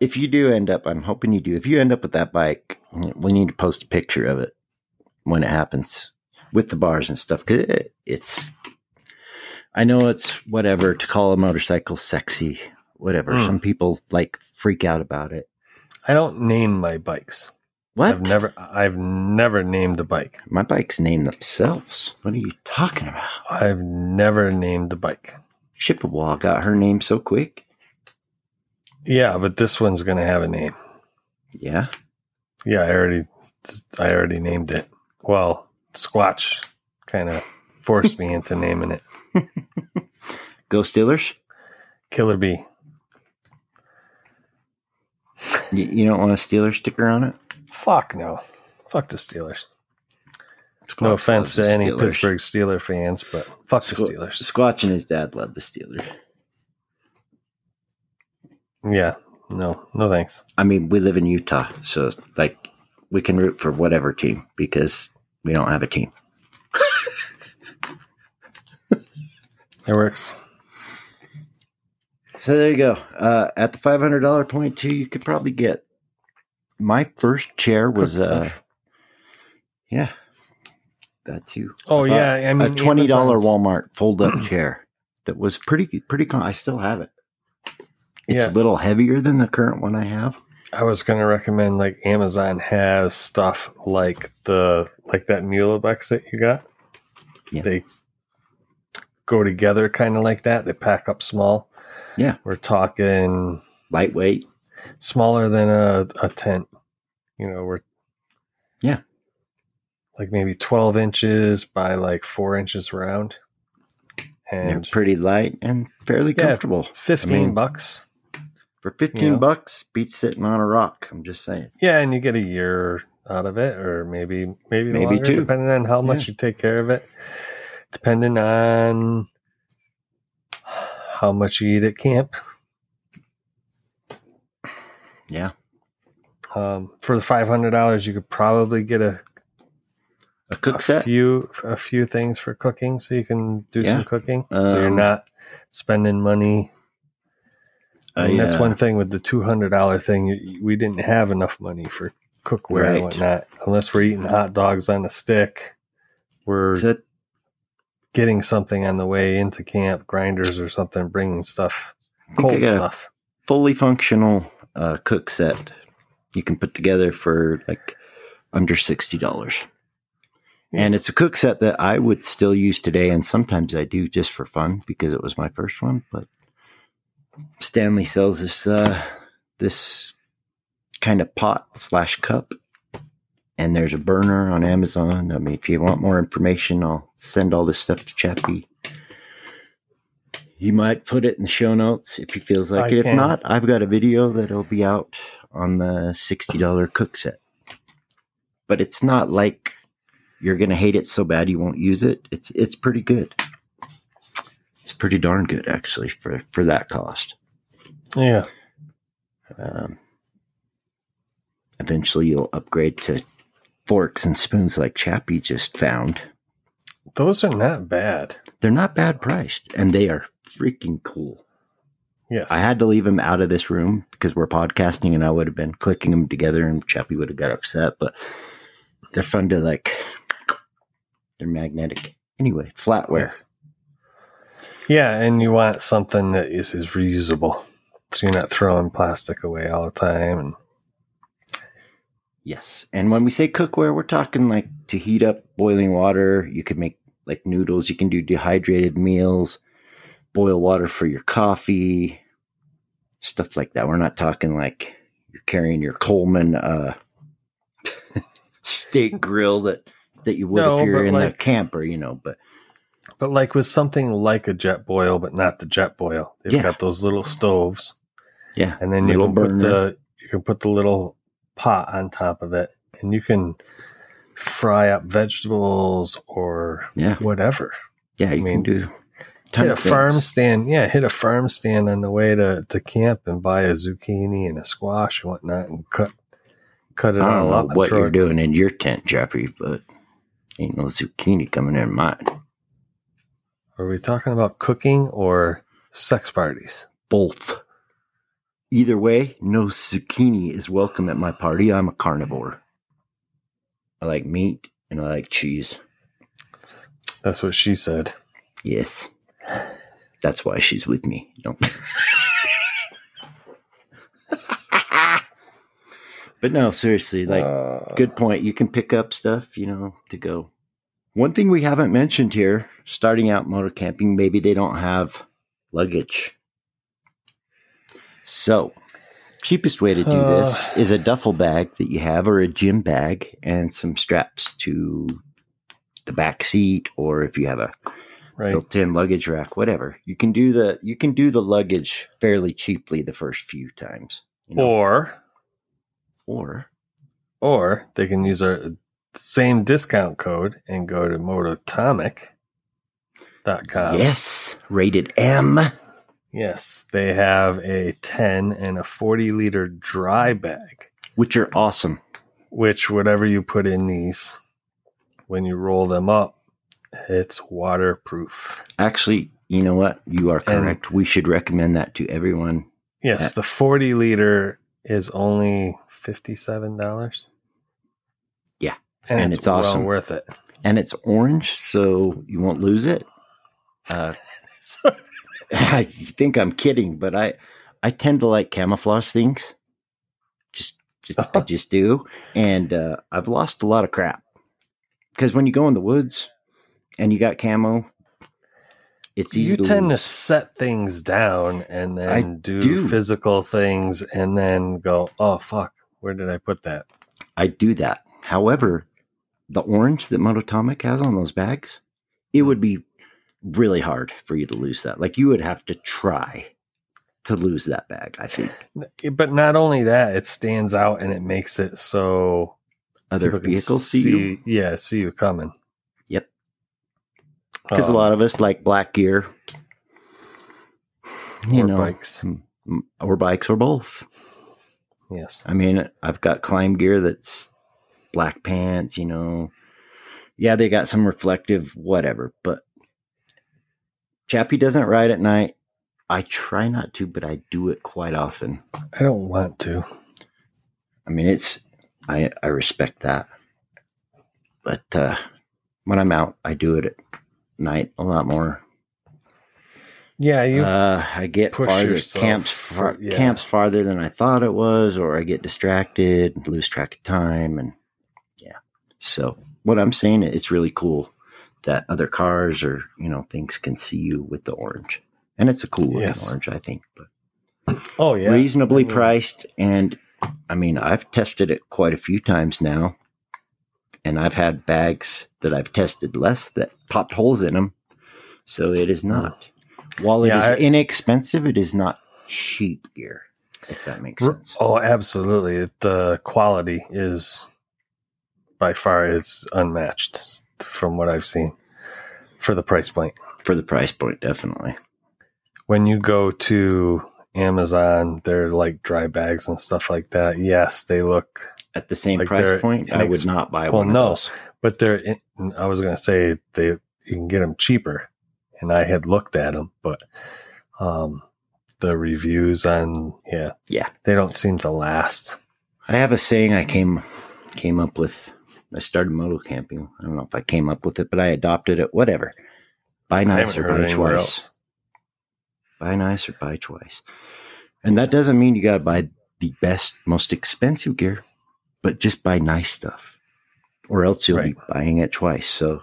If you do end up, I'm hoping you do. If you end up with that bike, we need to post a picture of it when it happens with the bars and stuff. Cause it, it's, I know it's whatever to call a motorcycle sexy, whatever. Mm. Some people like freak out about it. I don't name my bikes. What? I've never I've never named a bike. My bikes name themselves. What are you talking about? I've never named a bike. Chippewa got her name so quick. Yeah, but this one's gonna have a name. Yeah. Yeah, I already I already named it. Well, Squatch kind of forced me into naming it. Go Steelers. Killer Bee. You, you don't want a Steeler sticker on it? Fuck no. Fuck the Steelers. Squatch No offense to any Steelers. Pittsburgh Steeler fans, but fuck the Squ- Steelers. Squatch and his dad love the Steelers. Yeah. No, no thanks. I mean, we live in Utah, so like we can root for whatever team because we don't have a team. It works. So there you go. Uh, at the five hundred dollar point too, you could probably get my first chair was uh, yeah, that too. Oh Uh, yeah, I mean a twenty dollar Walmart fold up chair that was pretty pretty. Con- I still have it. It's Yeah. a little heavier than the current one I have. I was going to recommend like Amazon has stuff like the like that Mulebex that you got. Yeah. They go together kind of like that. They pack up small. Yeah. We're talking Lightweight. smaller than a, a tent. You know, we're Yeah. like maybe 12 inches by like four inches round. They're And pretty light and fairly Yeah. comfortable. 15 I mean- bucks. For fifteen Yeah. bucks, beats sitting on a rock. I'm just saying. Yeah, and you get a year out of it, or maybe maybe, Maybe longer, two. depending on how much you take care of it. Depending on how much you eat at camp. Yeah. Um, for the five hundred dollars, you could probably get a, A cook a set. few a few things for cooking, so you can do Yeah. some cooking. so you're Um, not spending money. I mean, that's uh, one thing with the two hundred dollar thing. We didn't have enough money for cookware Right. and whatnot, unless we're eating hot dogs on a stick. We're getting something on the way into camp, grinders or something, bringing stuff, I think I cold stuff. fully functional uh, cook set you can put together for like under sixty dollars. And it's a cook set that I would still use today, and sometimes I do just for fun because it was my first one. But Stanley sells this uh, this kind of pot slash cup, and there's a burner on Amazon. I mean, if you want more information, I'll send all this stuff to Chappie. He might put it in the show notes if he feels like I it. If can. not, I've got a video that'll be out on the sixty dollar cook set. But it's not like you're gonna hate it so bad you won't use it. It's it's pretty good. It's pretty darn good actually for for that cost. Yeah, Um, eventually, you'll upgrade to forks and spoons like Chappie just found. those are not bad. They're not bad priced, and they are freaking cool. Yes, I had to leave them out of this room because we're podcasting, and I would have been clicking them together, and Chappie would have got upset. But they're fun to like. They're magnetic. Anyway, flatware. Yes. Yeah, and you want something that is, is reusable, so you're not throwing plastic away all the time. And Yes. And when we say cookware, we're talking like to heat up boiling water. You can make like noodles. You can do dehydrated meals, boil water for your coffee, stuff like that. We're not talking like you're carrying your Coleman uh, steak grill that, that you would No, if you're in the like- camper, you know. But but like with something like a Jetboil, but not the Jetboil, they've Yeah. got those little stoves, yeah, and then you can put the you can put the little pot on top of it, and you can fry up vegetables or yeah, whatever. yeah. You mean, can do hit a farm things. stand, yeah, hit a farm stand on the way to, to camp and buy a zucchini and a squash and whatnot, and cut cut it I don't up. know what you're it- doing in your tent, Jeffrey, but ain't no zucchini coming in mine. Are we talking about cooking or sex parties? both. Either way, no zucchini is welcome at my party. I'm a carnivore. I like meat and I like cheese. That's what she said. Yes. That's why she's with me. No. but no, seriously, like Uh, good point. You can pick up stuff, you know, to go. One thing we haven't mentioned here, starting out motor camping, maybe they don't have luggage. So, cheapest way to do this Uh. is a duffel bag that you have or a gym bag and some straps to the back seat or if you have a right. built-in luggage rack, whatever. You can do the you can do the luggage fairly cheaply the first few times. You know? Or or or they can use our same discount code and go to mototomic.com. yes, rated M. Yes, they have a 10 and a 40 liter dry bag, which are awesome. which whatever you put in these, when you roll them up, it's waterproof. Actually, you know what? You are And- correct. we should recommend that to everyone. Yes, Yeah. the 40 liter is only $57. Yeah, And, and it's, it's awesome. well worth it. and it's orange, so you won't lose it. Uh, So- I think I'm kidding, but I I tend to like camouflage things. Just, just I just do, and uh, I've lost a lot of crap because when you go in the woods and you got camo, it's easy you to tend to set things down and then do, do. physical things and then go, oh fuck, where did I put that? I do that. However, the orange that Mototomic has on those bags, it would be really hard for you to lose that. Like you would have to try to lose that bag. I think But not only that, it stands out and it makes it so other vehicles see you. Yeah, see you coming. Yep. Because a Um, lot of us like black gear, you or know, bikes. or bikes or both. Yes. I mean, I've got climb gear that's black pants, you know. Yeah, they got some reflective, whatever, but Chappie doesn't ride at night. I try not to, but I do it quite often. I don't want to. I mean, it's, I, I respect that. But uh, when I'm out, I do it at night a lot more. Yeah, you uh, I get farther yourself camps far, yeah. camps farther than I thought it was, or I get distracted, and lose track of time, and yeah. So what I'm saying, it's really cool that other cars or you know things can see you with the orange, and it's a cool looking Yes. orange, I think, but Oh yeah. reasonably mean- priced. And I mean, I've tested it quite a few times now, and I've had bags that I've tested less that popped holes in them. So it is hmm. not. While it is Yeah, I- inexpensive, it is not cheap gear. If that makes sense. Oh, absolutely. The uh, quality is by far it's unmatched from what I've seen for the price point. For the price point, definitely. When you go to Amazon, they're like dry bags and stuff like that. Yes, they look, At the same Like price point, I would not buy Well, one of no. those. but they're. In, I was going to say they you can get them cheaper, and I had looked at them, but um, the reviews on yeah Yeah. they don't seem to last. I have a saying I came came up with. I started moto camping. I don't know if I came up with it, but I adopted it. Whatever. Buy nice or buy twice. else. buy nice or buy twice. And that doesn't mean you got to buy the best, most expensive gear, but just buy nice stuff, or else you'll be buying it twice. So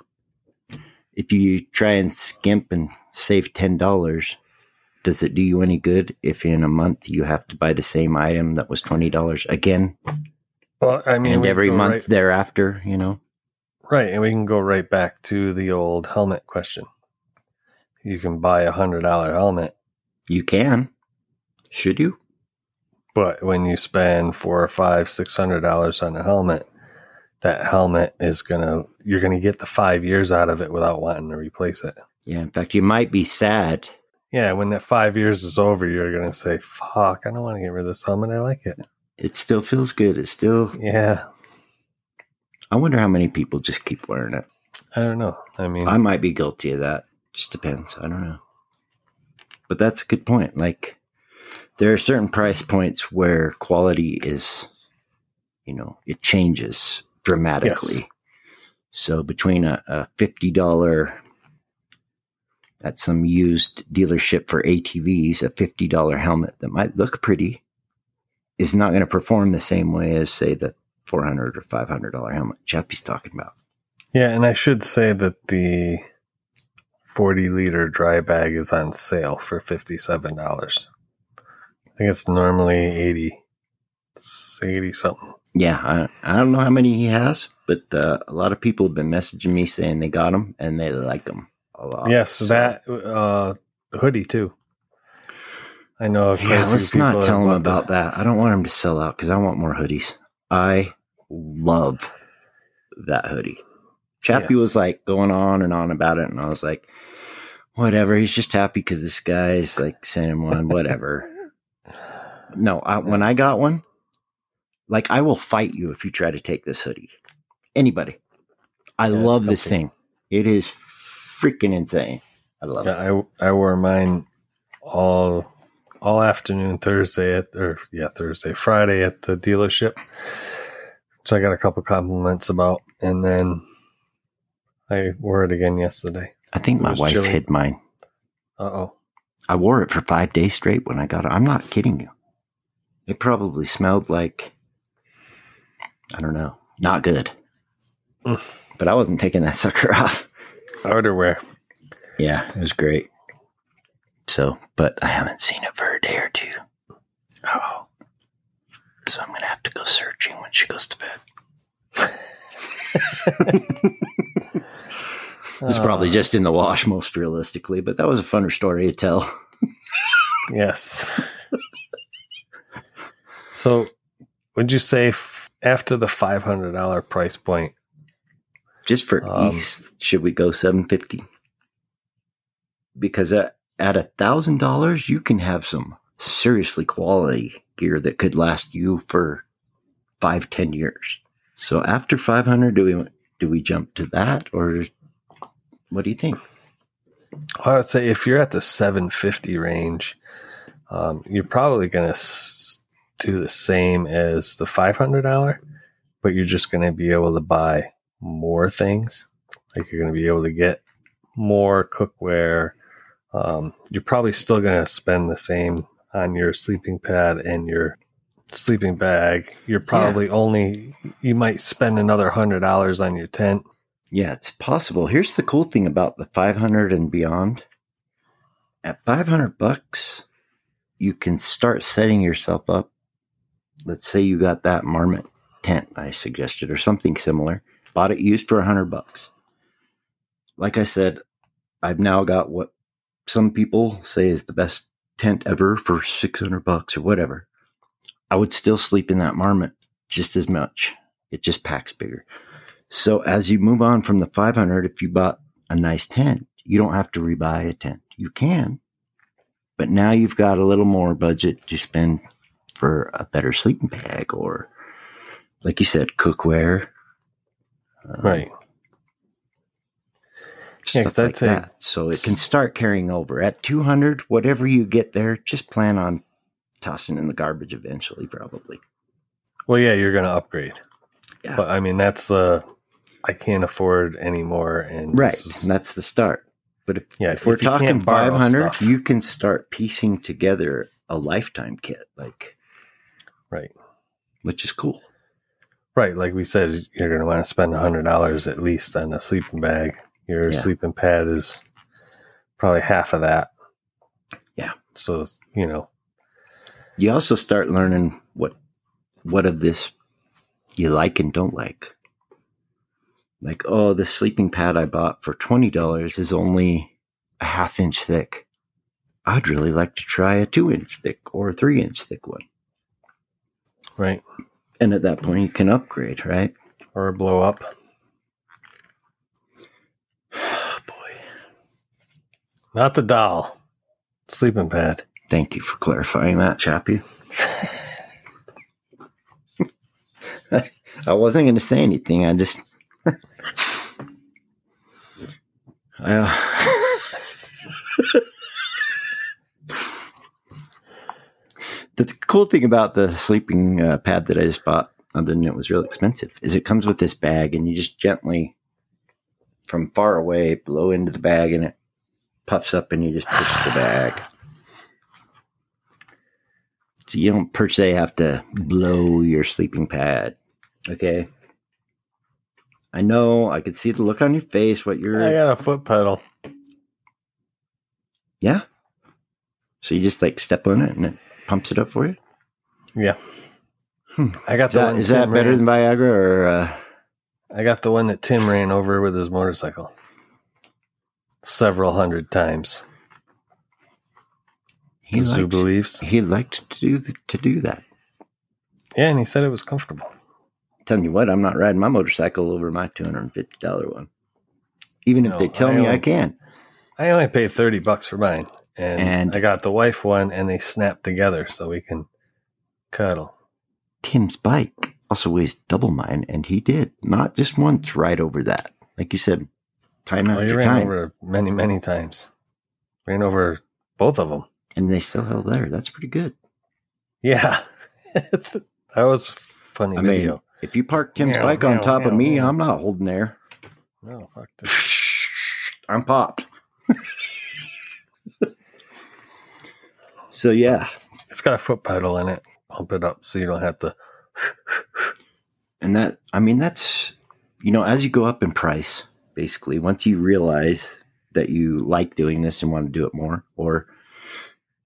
if you try and skimp and save ten dollars, does it do you any good if in a month you have to buy the same item that was twenty dollars again, Well, I mean, and every month right- thereafter? You know, Right, and we can go right back to the old helmet question. You can buy a hundred dollar helmet, you can. Should you? but when you spend four or five, six hundred dollars on a helmet, that helmet is gonna you're gonna get the five years out of it without wanting to replace it. Yeah. In fact, you might be sad Yeah, when that five years is over, you're gonna say, "Fuck, I don't want to get rid of this helmet. I like it." It still feels good. It still. Yeah, I wonder how many people just keep wearing it. I don't know. I mean, I might be guilty of that. Just depends. I don't know. But that's a good point. Like, there are certain price points where quality is, you know, it changes dramatically. Yes. So between a, a fifty dollar at some used dealership for ATVs, a fifty dollar helmet that might look pretty is not going to perform the same way as say the four hundred or five hundred dollar helmet Chappie's talking about. yeah, and I should say that the forty liter dry bag is on sale for fifty seven dollars. I think it's normally 80, 80 something. Yeah, I, I don't know how many he has, but uh, a lot of people have been messaging me saying they got them and they like them a lot. yes, So, that uh, hoodie too. I know. Yeah, let's not tell him about that. I don't want him to sell out because I want more hoodies. I love that hoodie. Chappie Yes. was like going on and on about it, and I was like, whatever. He's just happy because this guy is like sending one, whatever. no, I, when I got one, like I will fight you if you try to take this hoodie. Anybody. I Yeah, love this thing. It is freaking insane. I love it. I I wore mine all all afternoon Thursday at or yeah Thursday Friday at the dealership. So I got a couple compliments about, and then I wore it again yesterday. I think It my wife chilly. hid mine. Uh oh. I wore it for five days straight when I got it. I'm not kidding you. It probably smelled like, I don't know, not good. Mm. But I wasn't taking that sucker off. Outerwear. Yeah, it was great. So, but I haven't seen it for a day or two. Oh. So I'm going to have to go searching when she goes to bed. It's probably Uh, just in the wash, most realistically, but that was a funner story to tell. Yes. so, would you say f- after the five hundred dollar price point? Just for Um, East, should we go seven fifty? Because at at a thousand dollars, you can have some seriously quality gear that could last you for five, ten years. So after five hundred, do we do we jump to that, or what do you think? Well, I would say if you're at the seven fifty range, um, you're probably going to s- do the same as the five hundred dollar, but you're just going to be able to buy more things. Like you're going to be able to get more cookware. Um, you're probably still going to spend the same on your sleeping pad and your sleeping bag. You're probably only you might spend another hundred dollars on your tent. Yeah, it's possible. Here's the cool thing about the 500 and beyond. At 500 bucks, you can start setting yourself up. Let's say you got that marmot tent I suggested or something similar. Bought it used for 100 bucks. Like I said, I've now got what some people say is the best tent ever for 600 bucks or whatever. I would still sleep in that marmot just as much. It just packs bigger. So as you move on from the 500, if you bought a nice tent, you don't have to rebuy a tent. You can, but now you've got a little more budget to spend for a better sleeping bag or, like you said, cookware. um, Right. Yeah, Stuff I'd like that. So it can start carrying over. At 200, whatever you get there, just plan on tossing in the garbage eventually, probably. Well, yeah, you're going to upgrade. Yeah. But I mean, that's the I can't afford anymore, and Right. is- And that's the start. But if, Yeah, if we're talking 500, stuff. you can start piecing together a lifetime kit, like, right, which is cool. right. Like we said, you're going to want to spend a hundred dollars at least on a sleeping bag. Your Yeah. sleeping pad is probably half of that. Yeah. So you know, You also start learning what what of this you like and don't like. Like, oh, this sleeping pad I bought for twenty dollars is only a half inch thick. I'd really like to try a two inch thick or a three inch thick one. right, And at that point, you can upgrade, right? or blow up. Oh, boy. Not the doll, sleeping pad. Thank you for clarifying that, Chappie. I wasn't going to say anything. I just. I, the cool thing about the sleeping uh, pad that I just bought, other than it was real expensive, is it comes with this bag, and you just gently, from far away, blow into the bag, and it puffs up, and you just push the bag. So you don't per se have to blow your sleeping pad. Okay. I know. I could see the look on your face. What you're. I got a foot pedal. yeah. So you just like step on it and it pumps it up for you. Yeah, Hmm. I got Is the that, one is that better ran- than Viagra or? Uh, I got the one that Tim ran over with his motorcycle several hundred times. he the zoo liked, believes. he liked to do to do that. Yeah, and he said it was comfortable. Telling you what, I'm not riding my motorcycle over my two hundred and fifty dollar one. Even if No, they tell I me I own- can. I only paid thirty bucks for mine, and, And- I got the wife one, and they snap together so we can cuddle. Tim's bike also weighs double mine, and he did not just once ride over that. Like you said, time oh, Well, you after ran time, over many, many times. Ran over both of them. and they still held there. That's pretty good. Yeah, that was funny I mean, if you park Tim's bike on top of me. I'm not holding there. No, fuck this. I'm popped. so yeah, It's got a foot pedal in it. Pump it up so you don't have to. and that I mean that's you know as you go up in price, basically once you realize that you like doing this and want to do it more, or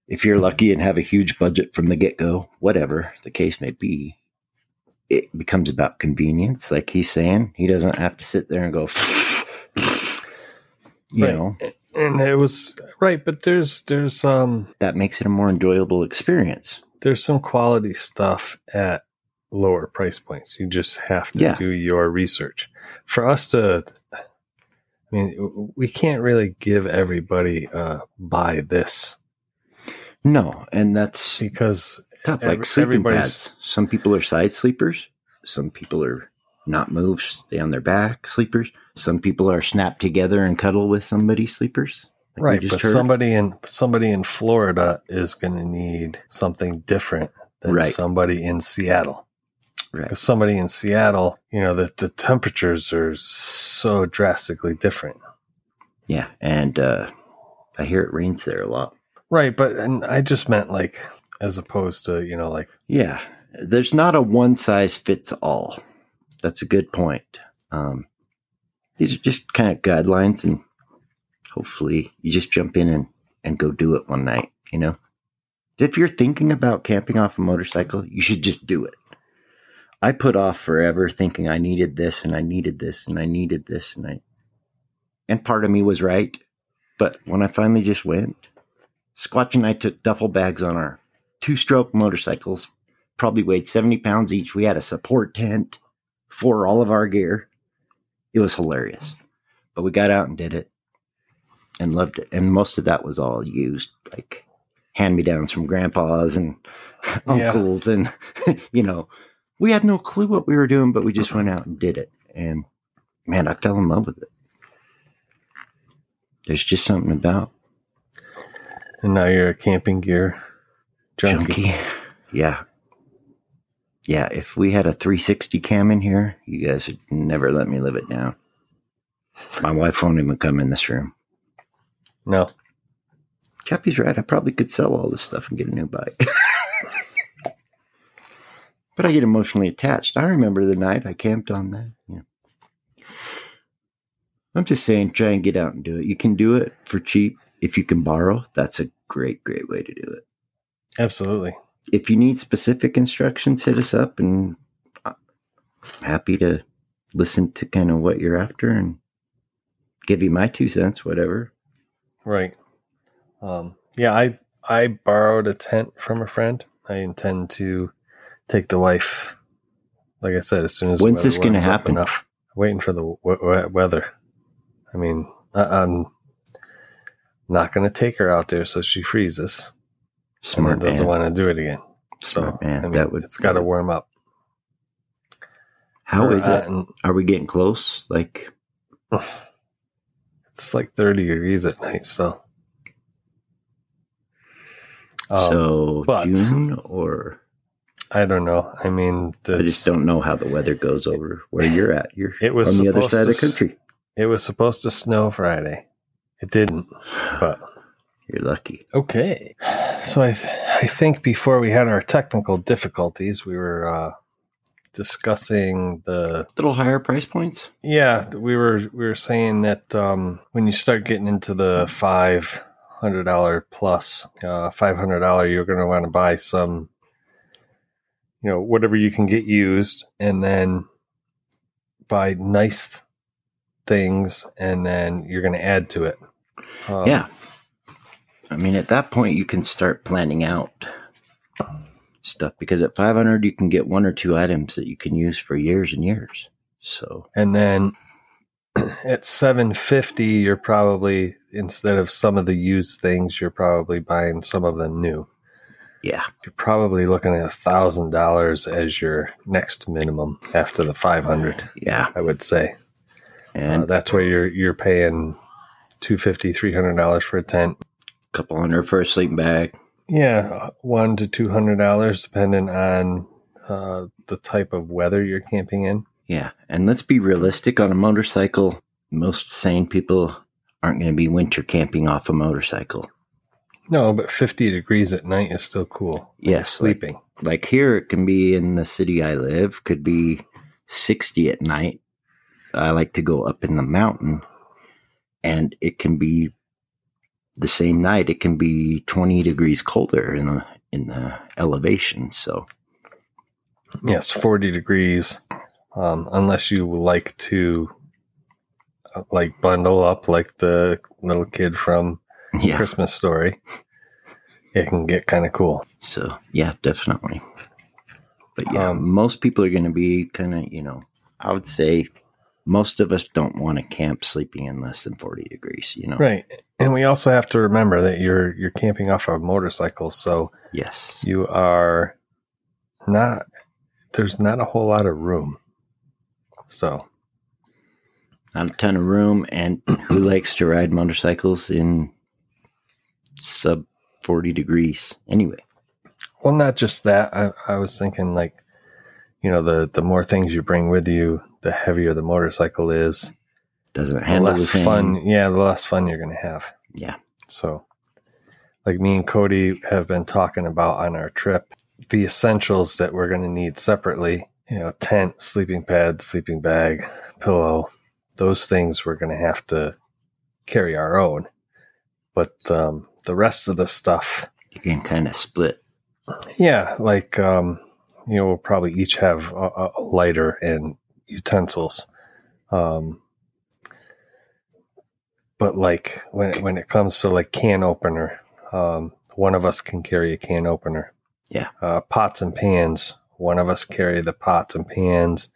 if you're lucky and have a huge budget from the get go, whatever the case may be, it becomes about convenience. Like he's saying, he doesn't have to sit there and go. You Right. know And it was right, but there's there's um that makes it a more enjoyable experience. there's some quality stuff at lower price points. You just have to Yeah. do your research. For us to, I mean, we can't really give everybody uh, buy this No, and that's because tough. every- Like sleeping pads. Some people are side sleepers. Some people are not move, stay on their back sleepers. Some people are snapped together and cuddle with somebody sleepers. like right, but heard. somebody in somebody in Florida is going to need something different than Right. somebody in Seattle. Right. Because somebody in Seattle, you know, the, the temperatures are so drastically different. Yeah, and uh, I hear it rains there a lot. Right, but and I just meant like as opposed to, you know, like Yeah, there's not a one size fits all. That's a good point. Um, these are just kind of guidelines, and hopefully you just jump in and, and go do it one night. You know, if you're thinking about camping off a motorcycle, you should just do it. I put off forever thinking I needed this and I needed this and I needed this and I, and part of me was right, but when I finally just went, Squatch and I took duffel bags on our two stroke motorcycles, probably weighed 70 pounds each. We had a support tent for all of our gear. It was hilarious. But we got out and did it and loved it. And most of that was all used, like hand me downs from grandpas and Yeah. uncles. And, you know, we had no clue what we were doing, but we just went out and did it. And man, I fell in love with it. There's just something about and now you're a camping gear junkie. junkie. Yeah. Yeah, if we had a 360 cam in here, you guys would never let me live it down. My wife won't even come in this room. No. Chappie's right. I probably could sell all this stuff and get a new bike. but I get emotionally attached. I remember the night I camped on that. Yeah. I'm just saying, try and get out and do it. You can do it for cheap. If you can borrow, that's a great, great way to do it. Absolutely. if you need specific instructions, hit us up and I'm happy to listen to kind of what you're after and give you my two cents, whatever. Right. Um, yeah, I I borrowed a tent from a friend. I intend to take the wife. Like I said, as soon as When's this warms up happen? Enough. Waiting for the w- w- weather. I mean, I, I'm not going to take her out there so she freezes Smart and doesn't want to do it again. So Smart man. I mean, That would- it's got to warm up. How We're is it? Are we getting close? Like, It's like 30 degrees at night still. Um, so but- June or I don't know. I mean, I just don't know how the weather goes over where you're at. You're It was on the other side of the to country. it was supposed to snow Friday. It didn't, but You're lucky. okay. So I, th- I think before we had our technical difficulties, we were uh, discussing the Little higher price points. yeah we were we were saying that um, when you start getting into the five hundred dollar plus uh, five hundred dollar, you're going to want to buy some you know whatever you can get used, and then buy nice things, and then you're going to add to it. Um, yeah. I mean, at that point, you can start planning out stuff because at 500, you can get one or two items that you can use for years and years. So, And then at 750 you're probably instead of some of the used things you're probably buying some of the new. Yeah. You're probably looking at a thousand dollars as your next minimum after the 500, Yeah. I would say. And uh, that's where you're you're paying 250 300 dollars for a tent. a couple hundred for a sleeping bag. Yeah, one to two hundred dollars depending on uh, the type of weather you're camping in. Yeah. And let's be realistic on a motorcycle. most sane people aren't going to be winter camping off a motorcycle. No, but 50 degrees at night is still cool. Yes, like, Sleeping. like here it can be in the city I live, could be 60 at night. I like to go up in the mountain and it can be the same night it can be 20 degrees colder in the in the elevation so Yes, 40 degrees. Um, unless you like to uh, like bundle up like the little kid from yeah Christmas story, it can get kind of cool. so yeah definitely but yeah Um, most people are going to be kind of you know i would say most of us don't want to camp sleeping in less than 40 degrees you know Right. And we also have to remember that you're you're camping off a motorcycle, so yes you are not there's not a whole lot of room. So, not a ton of room and who likes to ride motorcycles in sub 40 degrees anyway well not just that. I I was thinking like you know, the the more things you bring with you, the heavier the motorcycle is, doesn't handle the less same fun, yeah, the less fun you're going to have. yeah So, like me and Cody have been talking about on our trip, the essentials that we're going to need separately, you know, tent, sleeping pad, sleeping bag, pillow, those things we're going to have to carry our own. But um, the rest of the stuff, you can kind of split yeah, like, um, you know, we'll probably each have a, a lighter and utensils. Um, but like when it, when it comes to like can opener, um, one of us can carry a can opener. Yeah. Uh, pots and pans. One of us carry the pots and pans.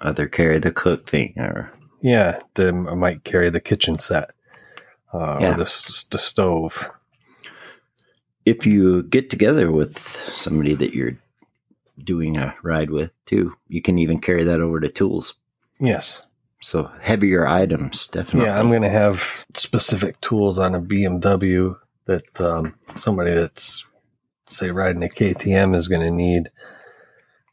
other carry the cook thing or Yeah, the I might carry the kitchen set. Uh, Yeah. or the, the stove. If you get together with somebody that you're doing a ride with too you can even carry that over to tools Yes. so heavier items definitely Yeah, I'm going to have specific tools on a BMW that um, somebody that's, say, riding a KTM is going to need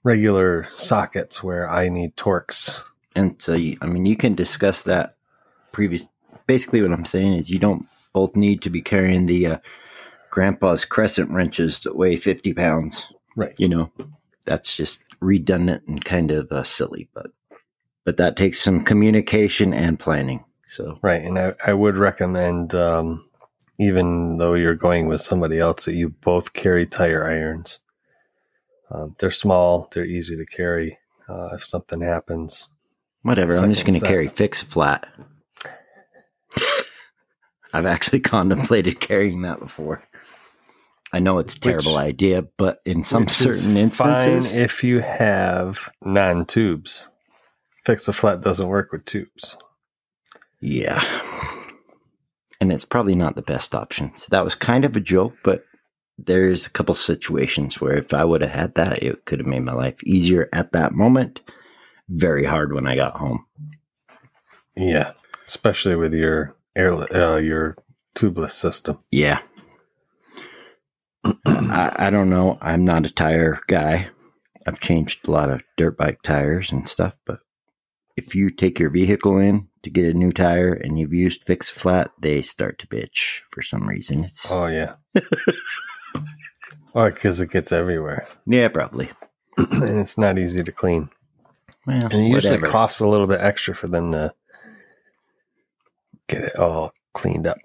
regular sockets where I need Torx. and so you, i mean you can discuss that previous basically what i'm saying is you don't both need to be carrying the uh, grandpa's crescent wrenches that weigh 50 pounds Right. you know that's just redundant and kind of uh, silly but but that takes some communication and planning so Right. And I, I would recommend, um, even though you're going with somebody else, that you both carry tire irons. Um, they're small, they're easy to carry. Uh, if something happens, Whatever. I'm just going to carry fix flat. I've actually contemplated carrying that before. I know it's a terrible Which- idea, but in some certain instances, fine if you have non tubes. Fix a flat doesn't work with tubes. yeah. And it's probably not the best option. So that was kind of a joke, but there's a couple situations where if I would have had that, it could have made my life easier at that moment. Very hard when I got home. Yeah, especially with your air, uh, your tubeless system. Yeah. I, I don't know. I'm not a tire guy. I've changed a lot of dirt bike tires and stuff, but if you take your vehicle in to get a new tire and you've used fix flat, they start to bitch for some reason. It's Oh yeah. oh, because it gets everywhere, yeah, probably. and it's not easy to clean. Well, And it usually whatever. costs a little bit extra for them to get it all cleaned up.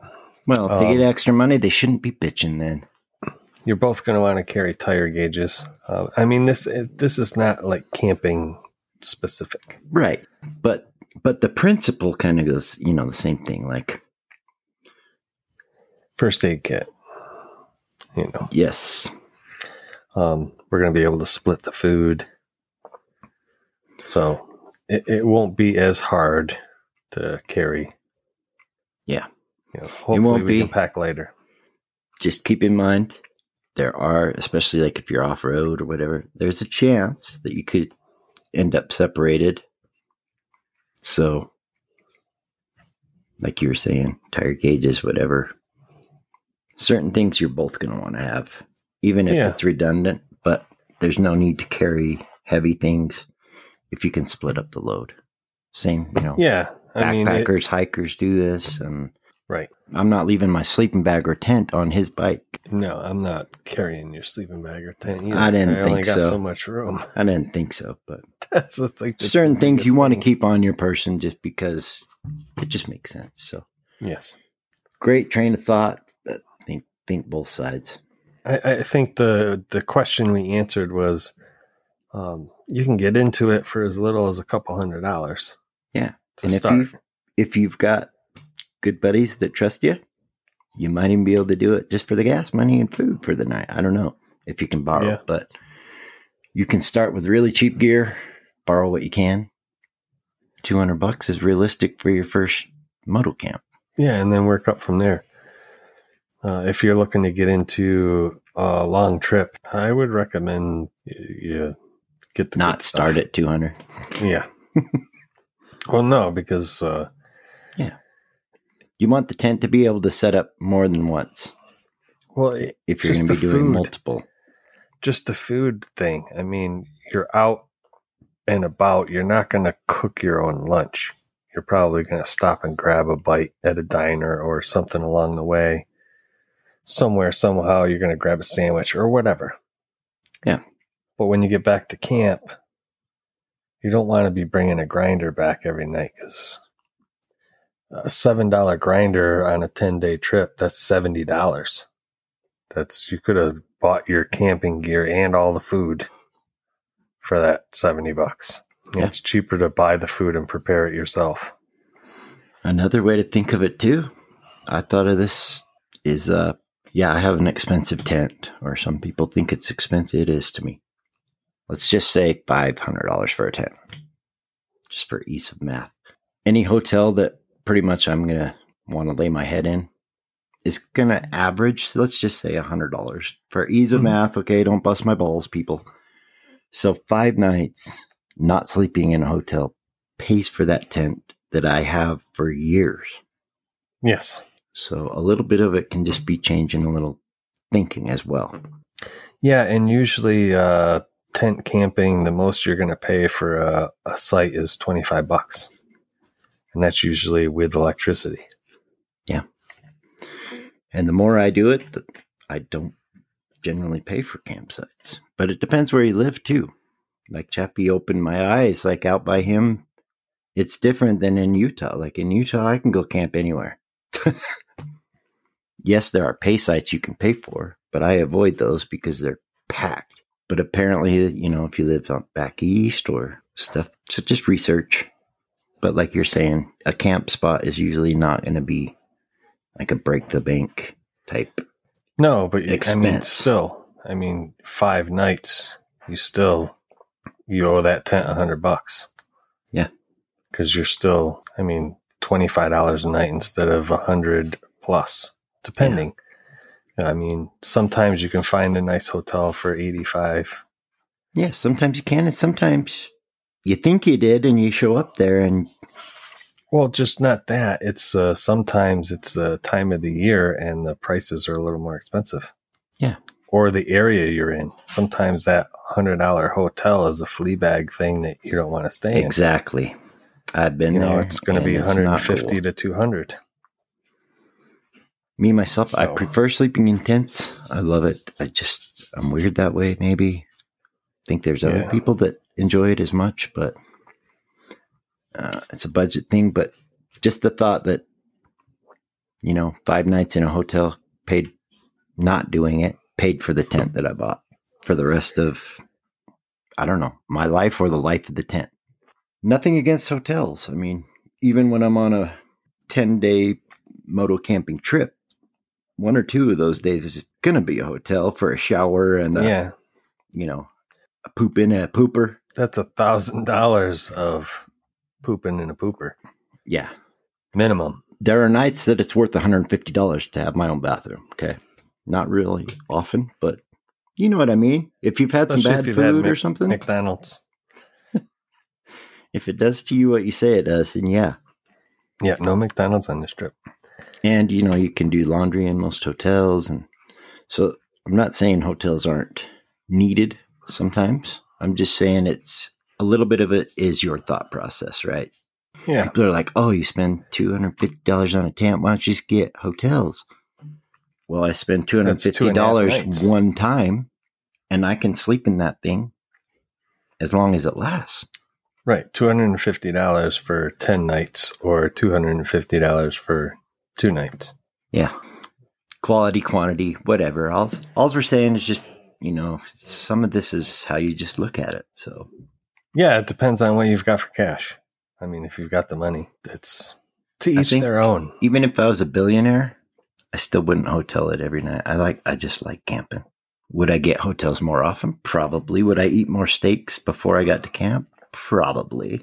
well, if they um, get extra money, they shouldn't be bitching then. You're both going to want to carry tire gauges. Uh, I mean this this is not like camping specific. Right. But but the principle kind of goes, you know, the same thing. Like, First aid kit. You know, yes, um, we're going to be able to split the food, so it, it won't be as hard to carry. Yeah. You know, hopefully won't we be. can pack later. just keep in mind there are especially like if you're off road or whatever there's a chance that you could end up separated. So like you were saying tire gauges whatever. Certain things you're both going to want to have even if Yeah. it's redundant but there's no need to carry heavy things if you can split up the load. Same you know Yeah, I mean, it- backpackers, hikers do this, and right. I'm not leaving my sleeping bag or tent on his bike. No, I'm not carrying your sleeping bag or tent either. I didn't I think so. so much room. I didn't think so, but That's the thing. that's certain things you want to keep on your person just because it just makes sense. So Yes. great train of thought. But think think both sides. I, I think the the question we answered was um, you can get into it for as little as a couple hundred dollars. Yeah. And if you if you've got good buddies that trust you, you might even be able to do it just for the gas money and food for the night. I don't know if you can borrow, Yeah. but you can start with really cheap gear, borrow what you can. Two hundred bucks is realistic for your first moto camp. Yeah, and then work up from there. Uh, if you're looking to get into a long trip, I would recommend you, get the Not start stuff. at two hundred. Yeah. well, no, because uh, You want the tent to be able to set up more than once well, it, if you're going to be doing food. multiple. just the food thing. I mean, you're out and about. You're not going to cook your own lunch. You're probably going to stop and grab a bite at a diner or something along the way. Somewhere, somehow, you're going to grab a sandwich or whatever. Yeah. But when you get back to camp, you don't want to be bringing a grinder back every night because a $7 grinder on a 10 day trip, that's $70. That's, you could have bought your camping gear and all the food for that 70 bucks. Yeah. It's cheaper to buy the food and prepare it yourself. Another way to think of it too, I thought of this is uh yeah, I have an expensive tent, or some people think it's expensive. It is to me. Let's just say five hundred dollars for a tent. Just for ease of math. Any hotel that pretty much I'm gonna want to lay my head in is gonna average, let's just say a hundred dollars. For ease of Mhm. math, okay, don't bust my balls, people. So five nights not sleeping in a hotel pays for that tent that I have for years. Yes. So a little bit of it can just be changing a little thinking as well. Yeah. And usually, uh, tent camping, the most you're going to pay for a, a site is 25 bucks. And that's usually with electricity. Yeah. And the more I do it, I don't generally pay for campsites. But it depends where you live too. Like Chappie opened my eyes, like out by him, it's different than in Utah. Like in Utah, I can go camp anywhere. yes, there are pay sites you can pay for, but I avoid those because they're packed. But apparently, you know, if you live back east or stuff, so just research. But like you're saying, a camp spot is usually not going to be like a break the bank type. No, but you- I mean, Expense. still, I mean, five nights, you still, you owe that tent a hundred bucks. Yeah. Cause you're still, I mean, $25 a night instead of a hundred plus, depending. I mean, sometimes you can find a nice hotel for 85. Yeah, sometimes you can, and sometimes you think you did, and you show up there, and Well, just not that. It's, uh, sometimes it's the time of the year and the prices are a little more expensive. Yeah. Or the area you're in. Sometimes that hundred dollar hotel is a flea bag thing that you don't want to stay in. exactly. I've been you know, there. it's going to be 150 cool. to 200. Me myself, I prefer sleeping in tents. I love it. I just I'm weird that way. Maybe think there's other Yeah. people that enjoy it as much, but uh, it's a budget thing. But just the thought that you know, five nights in a hotel, paid not doing it, paid for the tent that I bought for the rest of I don't know my life or the life of the tent. Nothing against hotels. I mean, even when I'm on a ten day moto camping trip, one or two of those days is going to be a hotel for a shower and a, yeah. you know a poop in a pooper. That's a thousand dollars of pooping in a pooper Yeah, minimum. there are nights that it's worth one hundred and fifty dollars to have my own bathroom. Okay, not really often, but you know what I mean. If you've had some bad if you've had food or Mc- something, McDonald's. if it does to you what you say it does, then yeah. Yeah, no McDonald's on this trip. And you know you can do laundry in most hotels, and so I'm not saying hotels aren't needed sometimes. I'm just saying it's a little bit of it is your thought process, right? Yeah. People are like, "Oh, you spend two hundred fifty dollars on a tent. Why don't you just get hotels?" Well, I spend two hundred two fifty and dollars one time, and I can sleep in that thing as long as it lasts. Right. $250 for 10 nights or $250 for two nights. Yeah, quality, quantity, whatever. All all we're saying is just you know some of this is how you just look at it. So Yeah, it depends on what you've got for cash. I mean, if you've got the money, it's to each their own. even if I was a billionaire, I still wouldn't hotel it every night. I like I just like camping. Would I get hotels more often? Probably. Would I eat more steaks before I got to camp? Probably.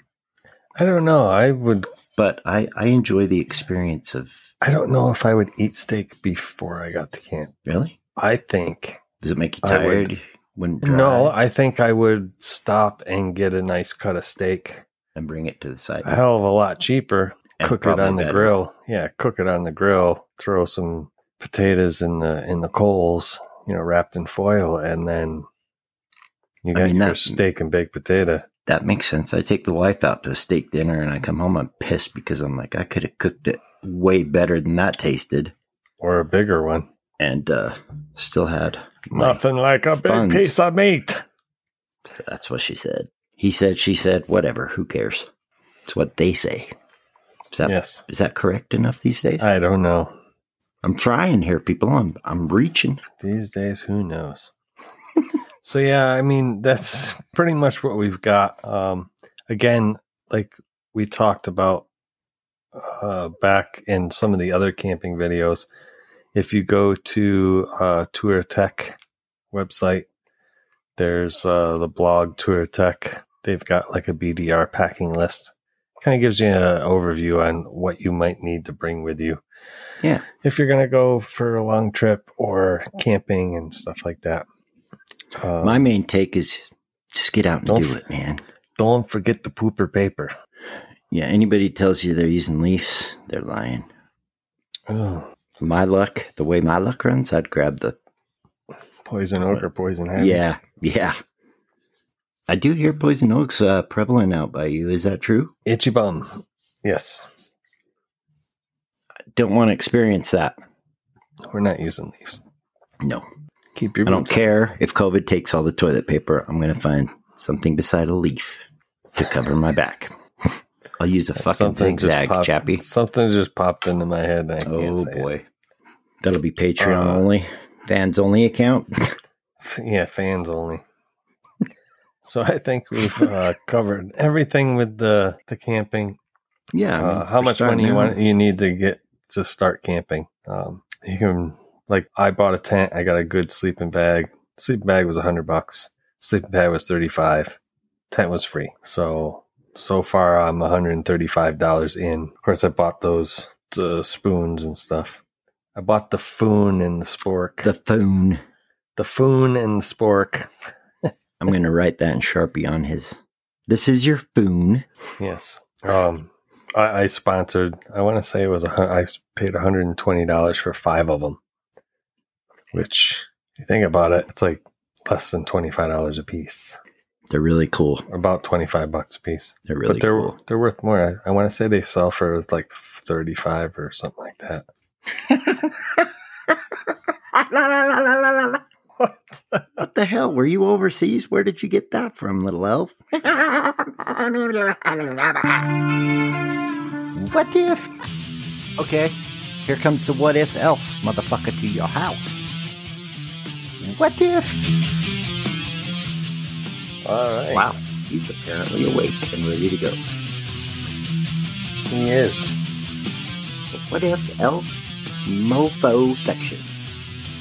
I don't know. I would But I, I enjoy the experience of I don't know if I would eat steak before I got to camp. really? I think Does it make you I tired? When no, I think I would stop and get a nice cut of steak. and bring it to the side. A hell of a lot cheaper. And cook it on the better. grill. Yeah, cook it on the grill. Throw some potatoes in the in the coals, you know, wrapped in foil, and then you I got mean, your that- steak and baked potato. That makes sense. I take the wife out to a steak dinner and I come home I'm pissed because I'm like I could have cooked it way better than that tasted Or a bigger one. And uh still had Nothing like a big piece of meat. That's what she said. He said, she said, whatever, who cares? It's what they say. Is that, Yes. is that correct enough these days? I don't know. I'm trying here, people. I'm, I'm reaching. These days, who knows? so yeah, I mean that's pretty much what we've got. Um, again, like we talked about uh, back in some of the other camping videos, if you go to uh, Touratech website, there's uh, the blog Touratech. They've got like a BDR packing list. Kind of gives you an overview on what you might need to bring with you Yeah. if you're gonna go for a long trip or camping and stuff like that. Um, My main take is just get out and do it, man. don't forget the pooper paper. Yeah. Anybody tells you they're using leaves, they're lying. Oh, My luck, the way my luck runs, I'd grab the. poison oak or poison ivy. Yeah. Yeah. I do hear poison oak's uh, prevalent out by you. Is that true? itchy bum. Yes, I Don't want to experience that. we're not using leaves. No. Keep your. I don't care if COVID takes all the toilet paper. I'm going to find something beside a leaf to cover my back. I'll use a fucking Something zigzag, popped- Chappie. Something just popped into my head. And I can't Oh say it. boy, that'll be Patreon Uh, only, fans only account. Yeah, fans only. so I think we've uh, covered everything with the the camping. yeah, I mean, uh, how much money you want you need to get to start camping. Um, you can like I bought a tent. I got a good sleeping bag. Sleeping bag was a hundred bucks. Sleeping bag was thirty five. Tent was free. So so far I'm one hundred and thirty five dollars in. Of course, I bought those uh, spoons and stuff. I bought the foon and the spork. The foon. the foon and the spork. I'm going to write that in Sharpie on his. This is your foon. Yes. Um, I, I sponsored. I want to say it was a. I paid one hundred and twenty dollars for five of them, which, you think about it, it's like less than twenty five dollars a piece, They're really cool. about twenty five bucks a piece. They're really but they're cool. they're worth more. I, I want to say they sell for like thirty five or something like that. What the hell? Were you overseas? Where did you get that from, little elf? What if? Okay, here comes the what if elf motherfucker to your house. What if? All right. Wow, he's apparently awake and ready to go. He is. What if elf mofo section?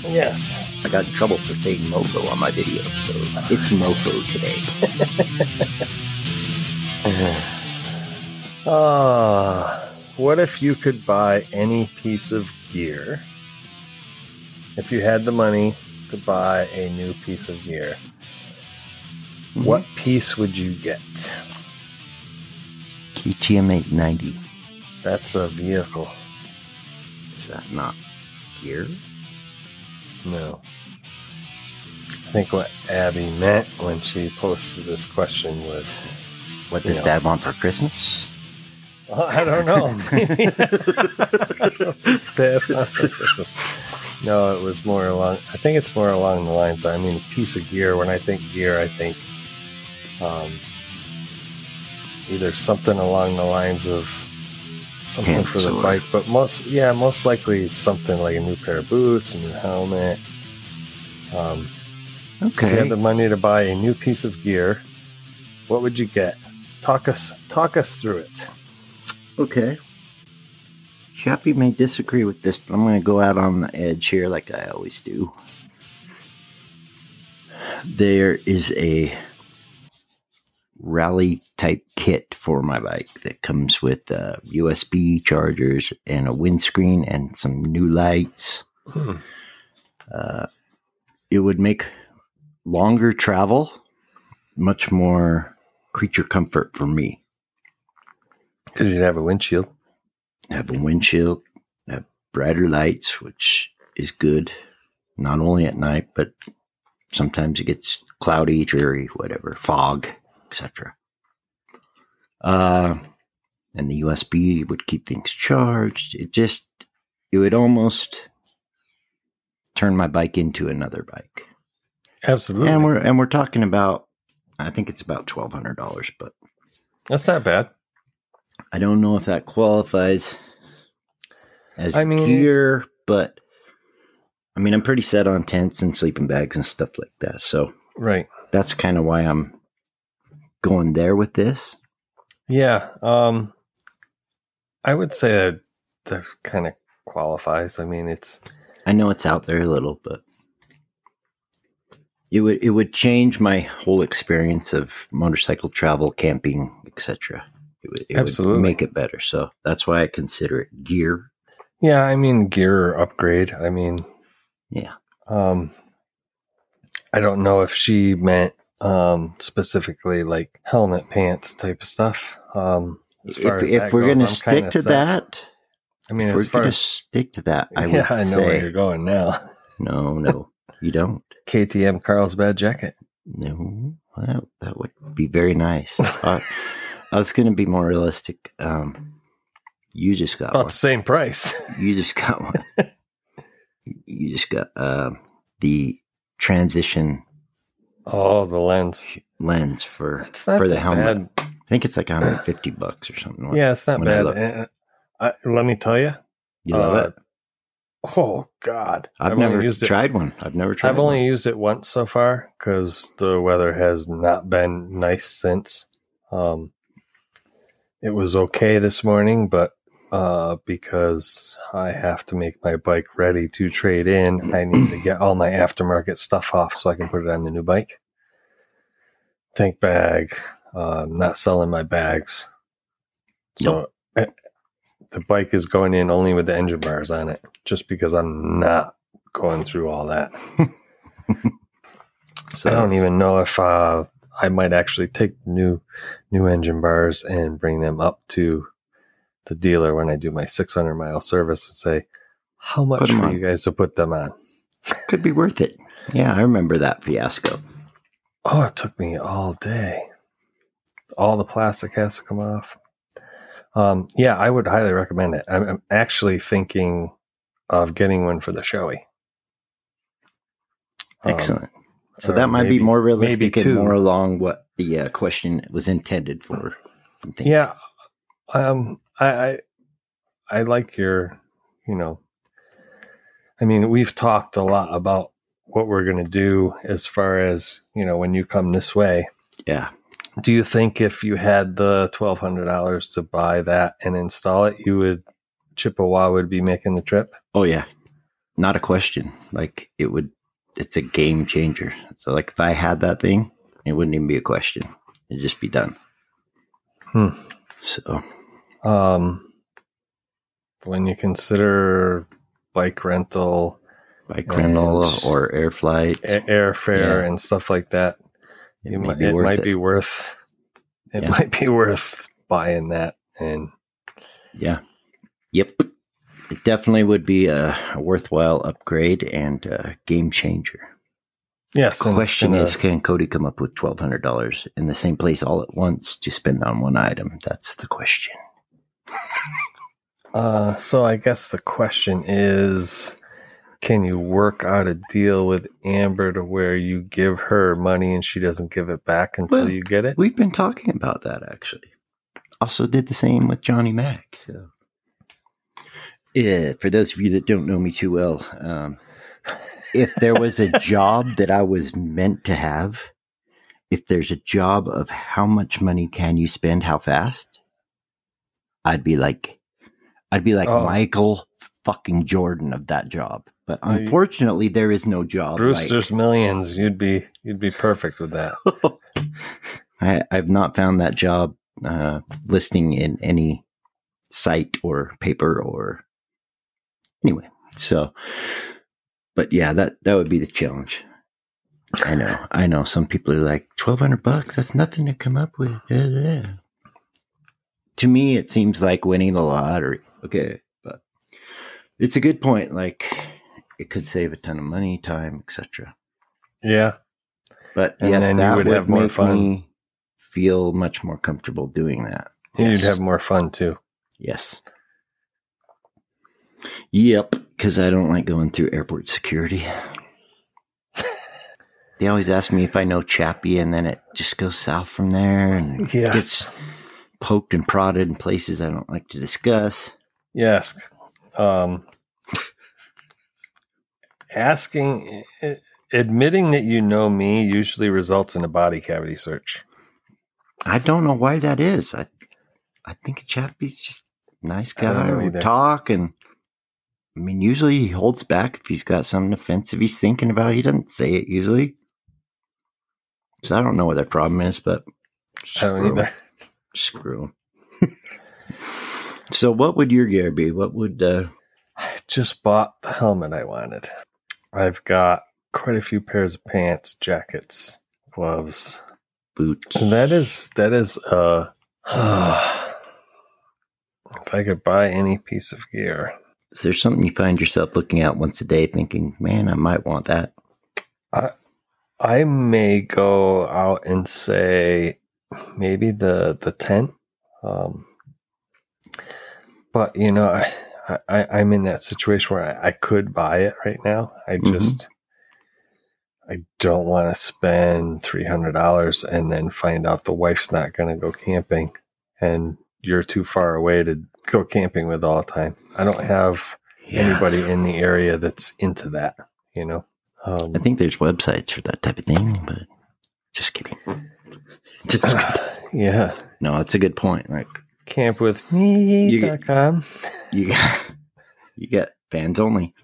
Yes. I got in trouble for saying mofo on my video, so it's mofo today. Ah, what if you could buy any piece of gear? If you had the money to buy a new piece of gear, Mm-hmm. what piece would you get? KTM 890. That's a vehicle. Is that not gear? No. I think what Abby meant when she posted this question was What does Yeah. Dad want for Christmas? I don't know. No, it was more along. I think it's more along the lines. I mean, a piece of gear. When I think gear, I think um, either something along the lines of something Camp for the sword. bike, but most, yeah, most likely it's something like a new pair of boots, a new helmet. Um, If you had the money to buy a new piece of gear, what would you get? Talk us, talk us through it. Okay. Chappie may disagree with this, but I'm going to go out on the edge here like I always do. There is a rally type kit for my bike that comes with uh, USB chargers and a windscreen and some new lights. Hmm. Uh, it would make longer travel much more creature comfort for me. Because you'd have a windshield. have a windshield, have brighter lights, which is good, not only at night, but sometimes it gets cloudy, dreary, whatever, fog, etc. Uh, and the USB would keep things charged. It just, it would almost turn my bike into another bike. Absolutely. And we're and we're talking about, I think it's about twelve hundred dollars, but That's not bad. I don't know if that qualifies as I mean- gear, but I mean, I'm pretty set on tents and sleeping bags and stuff like that. So Right. that's kind of why I'm going there with this. Yeah. Um, I would say that that kind of qualifies. I mean, it's I know it's out there a little, but it would it would change my whole experience of motorcycle travel, camping, etc. It would it Absolutely. would make it better. So that's why I consider it gear. yeah. I mean, gear upgrade. I mean, Yeah. um, I don't know if she meant um specifically like helmet pants type of stuff. Um, as far If, as if we're gonna stick to set. that, I mean, if we're gonna stick to that, I yeah, I know where you're going now. no, no, you don't. KTM Carlsbad jacket. No, that that would be very nice. I, I was going to be more realistic. Um, you just got About one. the same price. You just got one. you just got um, the transition oh, the lens. lens for It's not for the helmet. bad. I think it's like 150 bucks or something. Yeah, it's not when I bad. uh, I, let me tell you. you love uh, it. Oh God, I've, only never used it. tried one. I've never tried. I've only one. used it once so far because the weather has not been nice since. Um, it was okay this morning, but uh, because I have to make my bike ready to trade in, I need to get all my aftermarket stuff off so I can put it on the new bike. Tank bag, uh, not selling my bags. So eh, the bike is going in only with the engine bars on it, just because I'm not going through all that. So I don't even know if uh, I might actually take new new engine bars and bring them up to the dealer when I do my 600 mile service and say, "How much for on. you guys to put them on?" could be worth it. Yeah, I remember that fiasco. Oh, it took me all day. All the plastic has to come off. Um, yeah, I would highly recommend it. I'm, I'm actually thinking of getting one for the Shoei. Um, Excellent. So that might maybe- be more maybe realistic and more along what the uh, question was intended for. Yeah. Um I, I I like your you know I mean we've talked a lot about what we're gonna do as far as, you know, when you come this way. Yeah. Do you think if you had the twelve hundred dollars to buy that and install it, you would Chippewa would be making the trip? Oh yeah. Not a question. Like it would it's a game changer. So like if I had that thing, it wouldn't even be a question. It'd just be done. Hmm. So Um when you consider bike rental, bike rental or air flight. a- airfare, Yeah. and stuff like that, It you might, be it worth might it. be worth it Yeah. might be worth buying that and Yeah. Yep. It definitely would be a, a worthwhile upgrade and a game changer. yes The and question gonna- is can Cody come up with $1,200 in the same place all at once to spend on one item? That's the question. Uh, so I guess the question is, can you work out a deal with Amber to where you give her money and she doesn't give it back until Well, you get it? We've been talking about that actually. Also, did the same with Johnny Mac. So, yeah, for those of you that don't know me too well, um, if there was a job that I was meant to have, if there's a job of how much money can you spend, how fast, I'd be like, I'd be like Oh. Michael fucking Jordan of that job. But unfortunately, there is no job. Bruce, like- there's millions. You'd be you'd be perfect with that. I, I've not found that job uh, listing in any site or paper or anyway. So, but yeah, that that would be the challenge. I know, I know. Some people are like twelve hundred bucks. That's nothing to come up with. To me, it seems like winning the lottery. Okay, but it's a good point. Like it could save a ton of money, time, etc. Yeah. But And yeah, then you that would have more fun. me feel much more comfortable doing that. You'd have more fun too. Yes. Yep, because I don't like going through airport security. they always ask me if I know Chappie, and then it just goes south from there and Yes. gets poked and prodded in places I don't like to discuss. Yes. Um, asking, eh, admitting that you know me usually results in a body cavity search. I don't know why that is. I, I think Chappie's just nice guy. We talk, and I mean, usually he holds back if he's got something offensive he's thinking about. He doesn't say it usually. So I don't know what their problem is, but I don't either. Screw so, what would your gear be? What would uh, I just bought the helmet I wanted. I've got quite a few pairs of pants, jackets, gloves. boots? And that is that is uh if I could buy any piece of gear. Is there something you find yourself looking at once a day, thinking, "Man, I might want that"? I I may go out and say maybe the the tent. Um, but you know, I, I I'm in that situation where I, I could buy it right now. I Mhm. just I don't want to spend three hundred dollars and then find out the wife's not going to go camping, and you're too far away to go camping with all the time. I don't have anybody in the area that's into that. You know. Um, I think there's websites for that type of thing, but just kidding. Just yeah. No, it's a good point. Like campwithme.com. you got, you got fans only.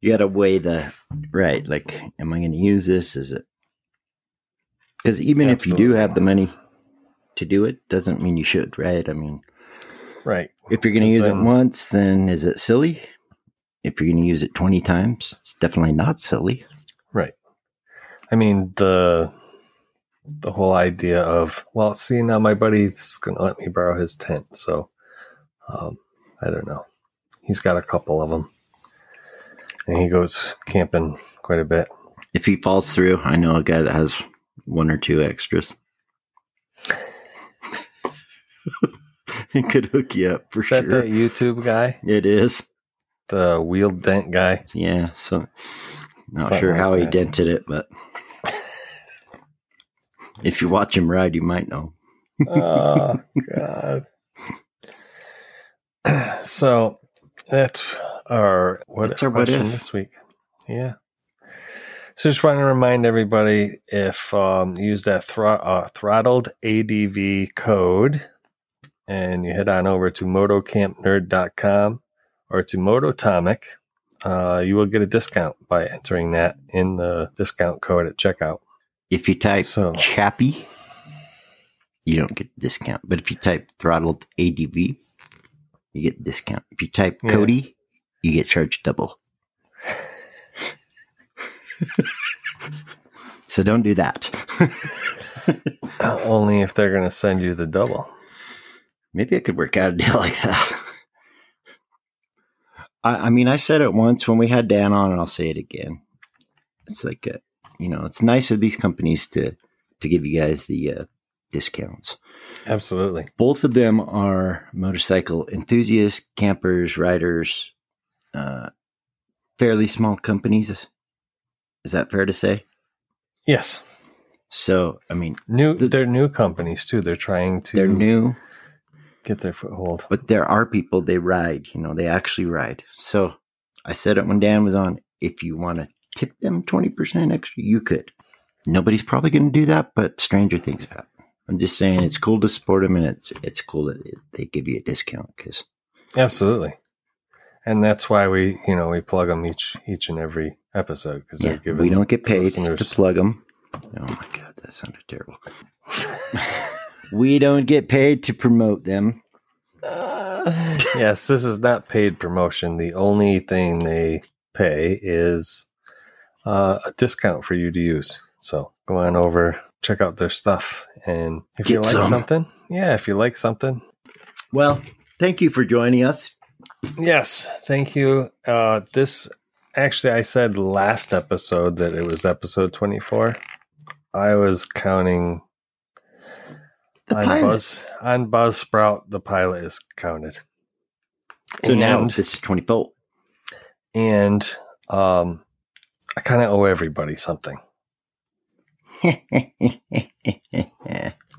You got to weigh the right. Like, am I going to use this? Is it? Because even if you do have the money to do it, doesn't mean you should, right? I mean, Right. if you're going to use it once, then is it silly? If you're going to use it 20 times, it's definitely not silly. Right. I mean the the whole idea of well, see now my buddy's gonna let me borrow his tent, so um, I don't know. He's got a couple of them, and he goes camping quite a bit. If he falls through, I know a guy that has one or two extras. he could hook you up for Is that sure. that YouTube guy, It is. the wheel dent guy? Yeah, so not Something sure like how he dented it, but if you watch him ride, you might know. oh God. So that's our what That's our question this week. Yeah. So just want to remind everybody if um, use that throt uh, throttled ADV code and you head on over to motocampnerd.com or to Mototomic, uh, you will get a discount by entering that in the discount code at checkout. If you type So- Chappie, you don't get discount. But if you type throttled ADV, you get discount. If you type Yeah. Cody, you get charged double. so don't do that. Only if they're going to send you the double. Maybe I could work out a deal like that. I, I mean, I said it once when we had Dan on, and I'll say it again. It's like, uh you know, it's nice of these companies to to give you guys the uh, discounts. Absolutely. Both of them are motorcycle enthusiasts, campers, riders, uh, fairly small companies. Is that fair to say? Yes. So, I mean, New The- they're new companies too. They're trying to they're new, get their foothold. but there are people they ride, you know, they actually ride. So I said it when Dan was on. If you want to tip them 20% extra, you could. Nobody's probably going to do that, but stranger things have happened. I'm just saying it's cool to support them and it's, it's cool that they give you a discount because Absolutely. And that's why we, you know, we plug them each each and every episode because yeah, they're giving we don't get paid listeners- to plug them. Oh my God, that sounded terrible. we don't get paid to promote them. yes, this is not paid promotion. The only thing they pay is uh, a discount for you to use. So go on over, check out their stuff, and if you like some. something, yeah, if you like something, Well, thank you for joining us. yes, thank you. Uh, this actually, I said last episode that it was episode twenty four. I was counting The on pilot. Buzz on Buzzsprout. The pilot is counted. So now this is 24. and um, I kind of owe everybody something.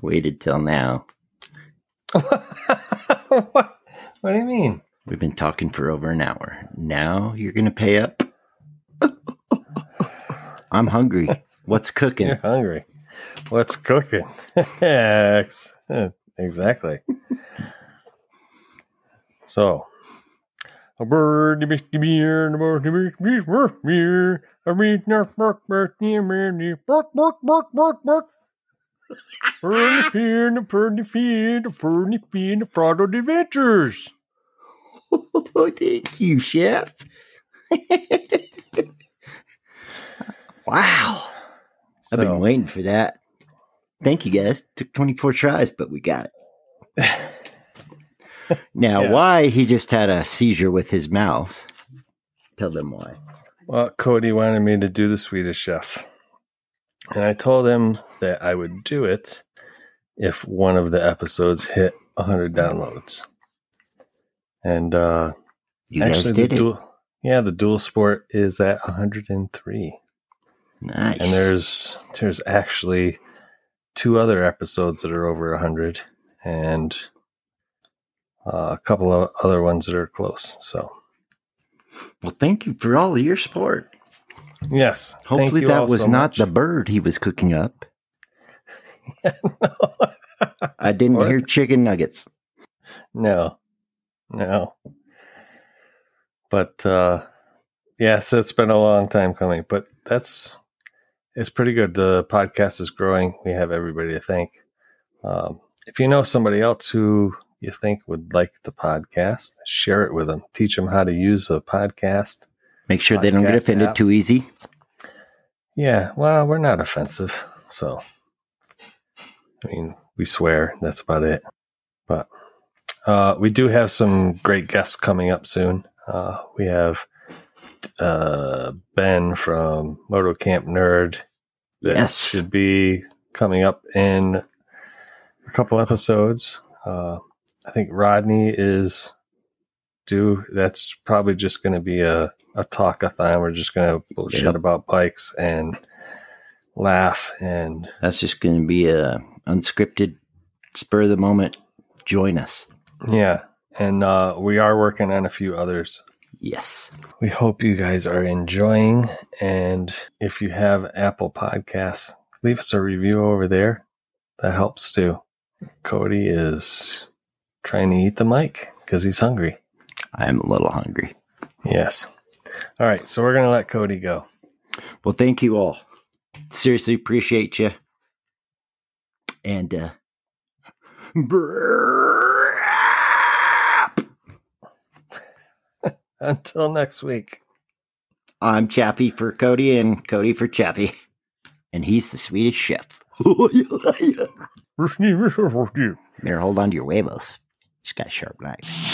Waited till now. what? What do you mean? We've been talking for over an hour. Now you're going to pay up? I'm hungry. What's cooking? You're hungry. What's cooking? Eh, exactly. So, a bird, beer, and a bird, beer, a beat, bark, bark, bark, near, near, near, bark, bark, bark, bark, the fear, and the bird, the fear, the bird, the fear, and the Prado Adventures. Oh, thank you, chef. wow. I've been waiting for that. Thank you, guys. Took 24 tries, but we got it. now, Yeah. why he just had a seizure with his mouth? Tell them why. Well, Cody wanted me to do the Swedish Chef. And I told him that I would do it if one of the episodes hit 100 downloads. And uh, You guys actually, did the it. dual, yeah, the dual sport is at 103. nice. And there's there's actually two other episodes that are over 100 and uh, a couple of other ones that are close. So, well, thank you for all of your support. yes. Hopefully, that was so not much. the bird he was cooking up. I didn't What? hear chicken nuggets. No, no. But uh, yes, it's been a long time coming. But that's it's pretty good. The podcast is growing. We have everybody to thank. Um, if you know somebody else who you think would like the podcast, share it with them. Teach them how to use a podcast. Make sure they don't get offended app. too easy. Yeah, well, we're not offensive, so I mean, we swear. That's about it. But uh, we do have some great guests coming up soon. Uh, we have uh, Ben from Moto Camp Nerd. That Yes. should be coming up in a couple episodes. Uh, I think Rodney is due. That's probably just going to be a, a talkathon. We're just going to bullshit Yep. about bikes and laugh and That's just going to be a unscripted, spur of the moment. Join us. yeah. And uh, we are working on a few others. Yes. We hope you guys are enjoying. And if you have Apple Podcasts, leave us a review over there. That helps too. Cody is trying to eat the mic because he's hungry. I'm a little hungry. Yes. All right. So we're going to let Cody go. Well, thank you all. Seriously, appreciate you. And, uh, Until next week. I'm Chappie for Cody and Cody for Chappie. And he's the Swedish chef. Here, hold on to your huevos. He's got sharp knife.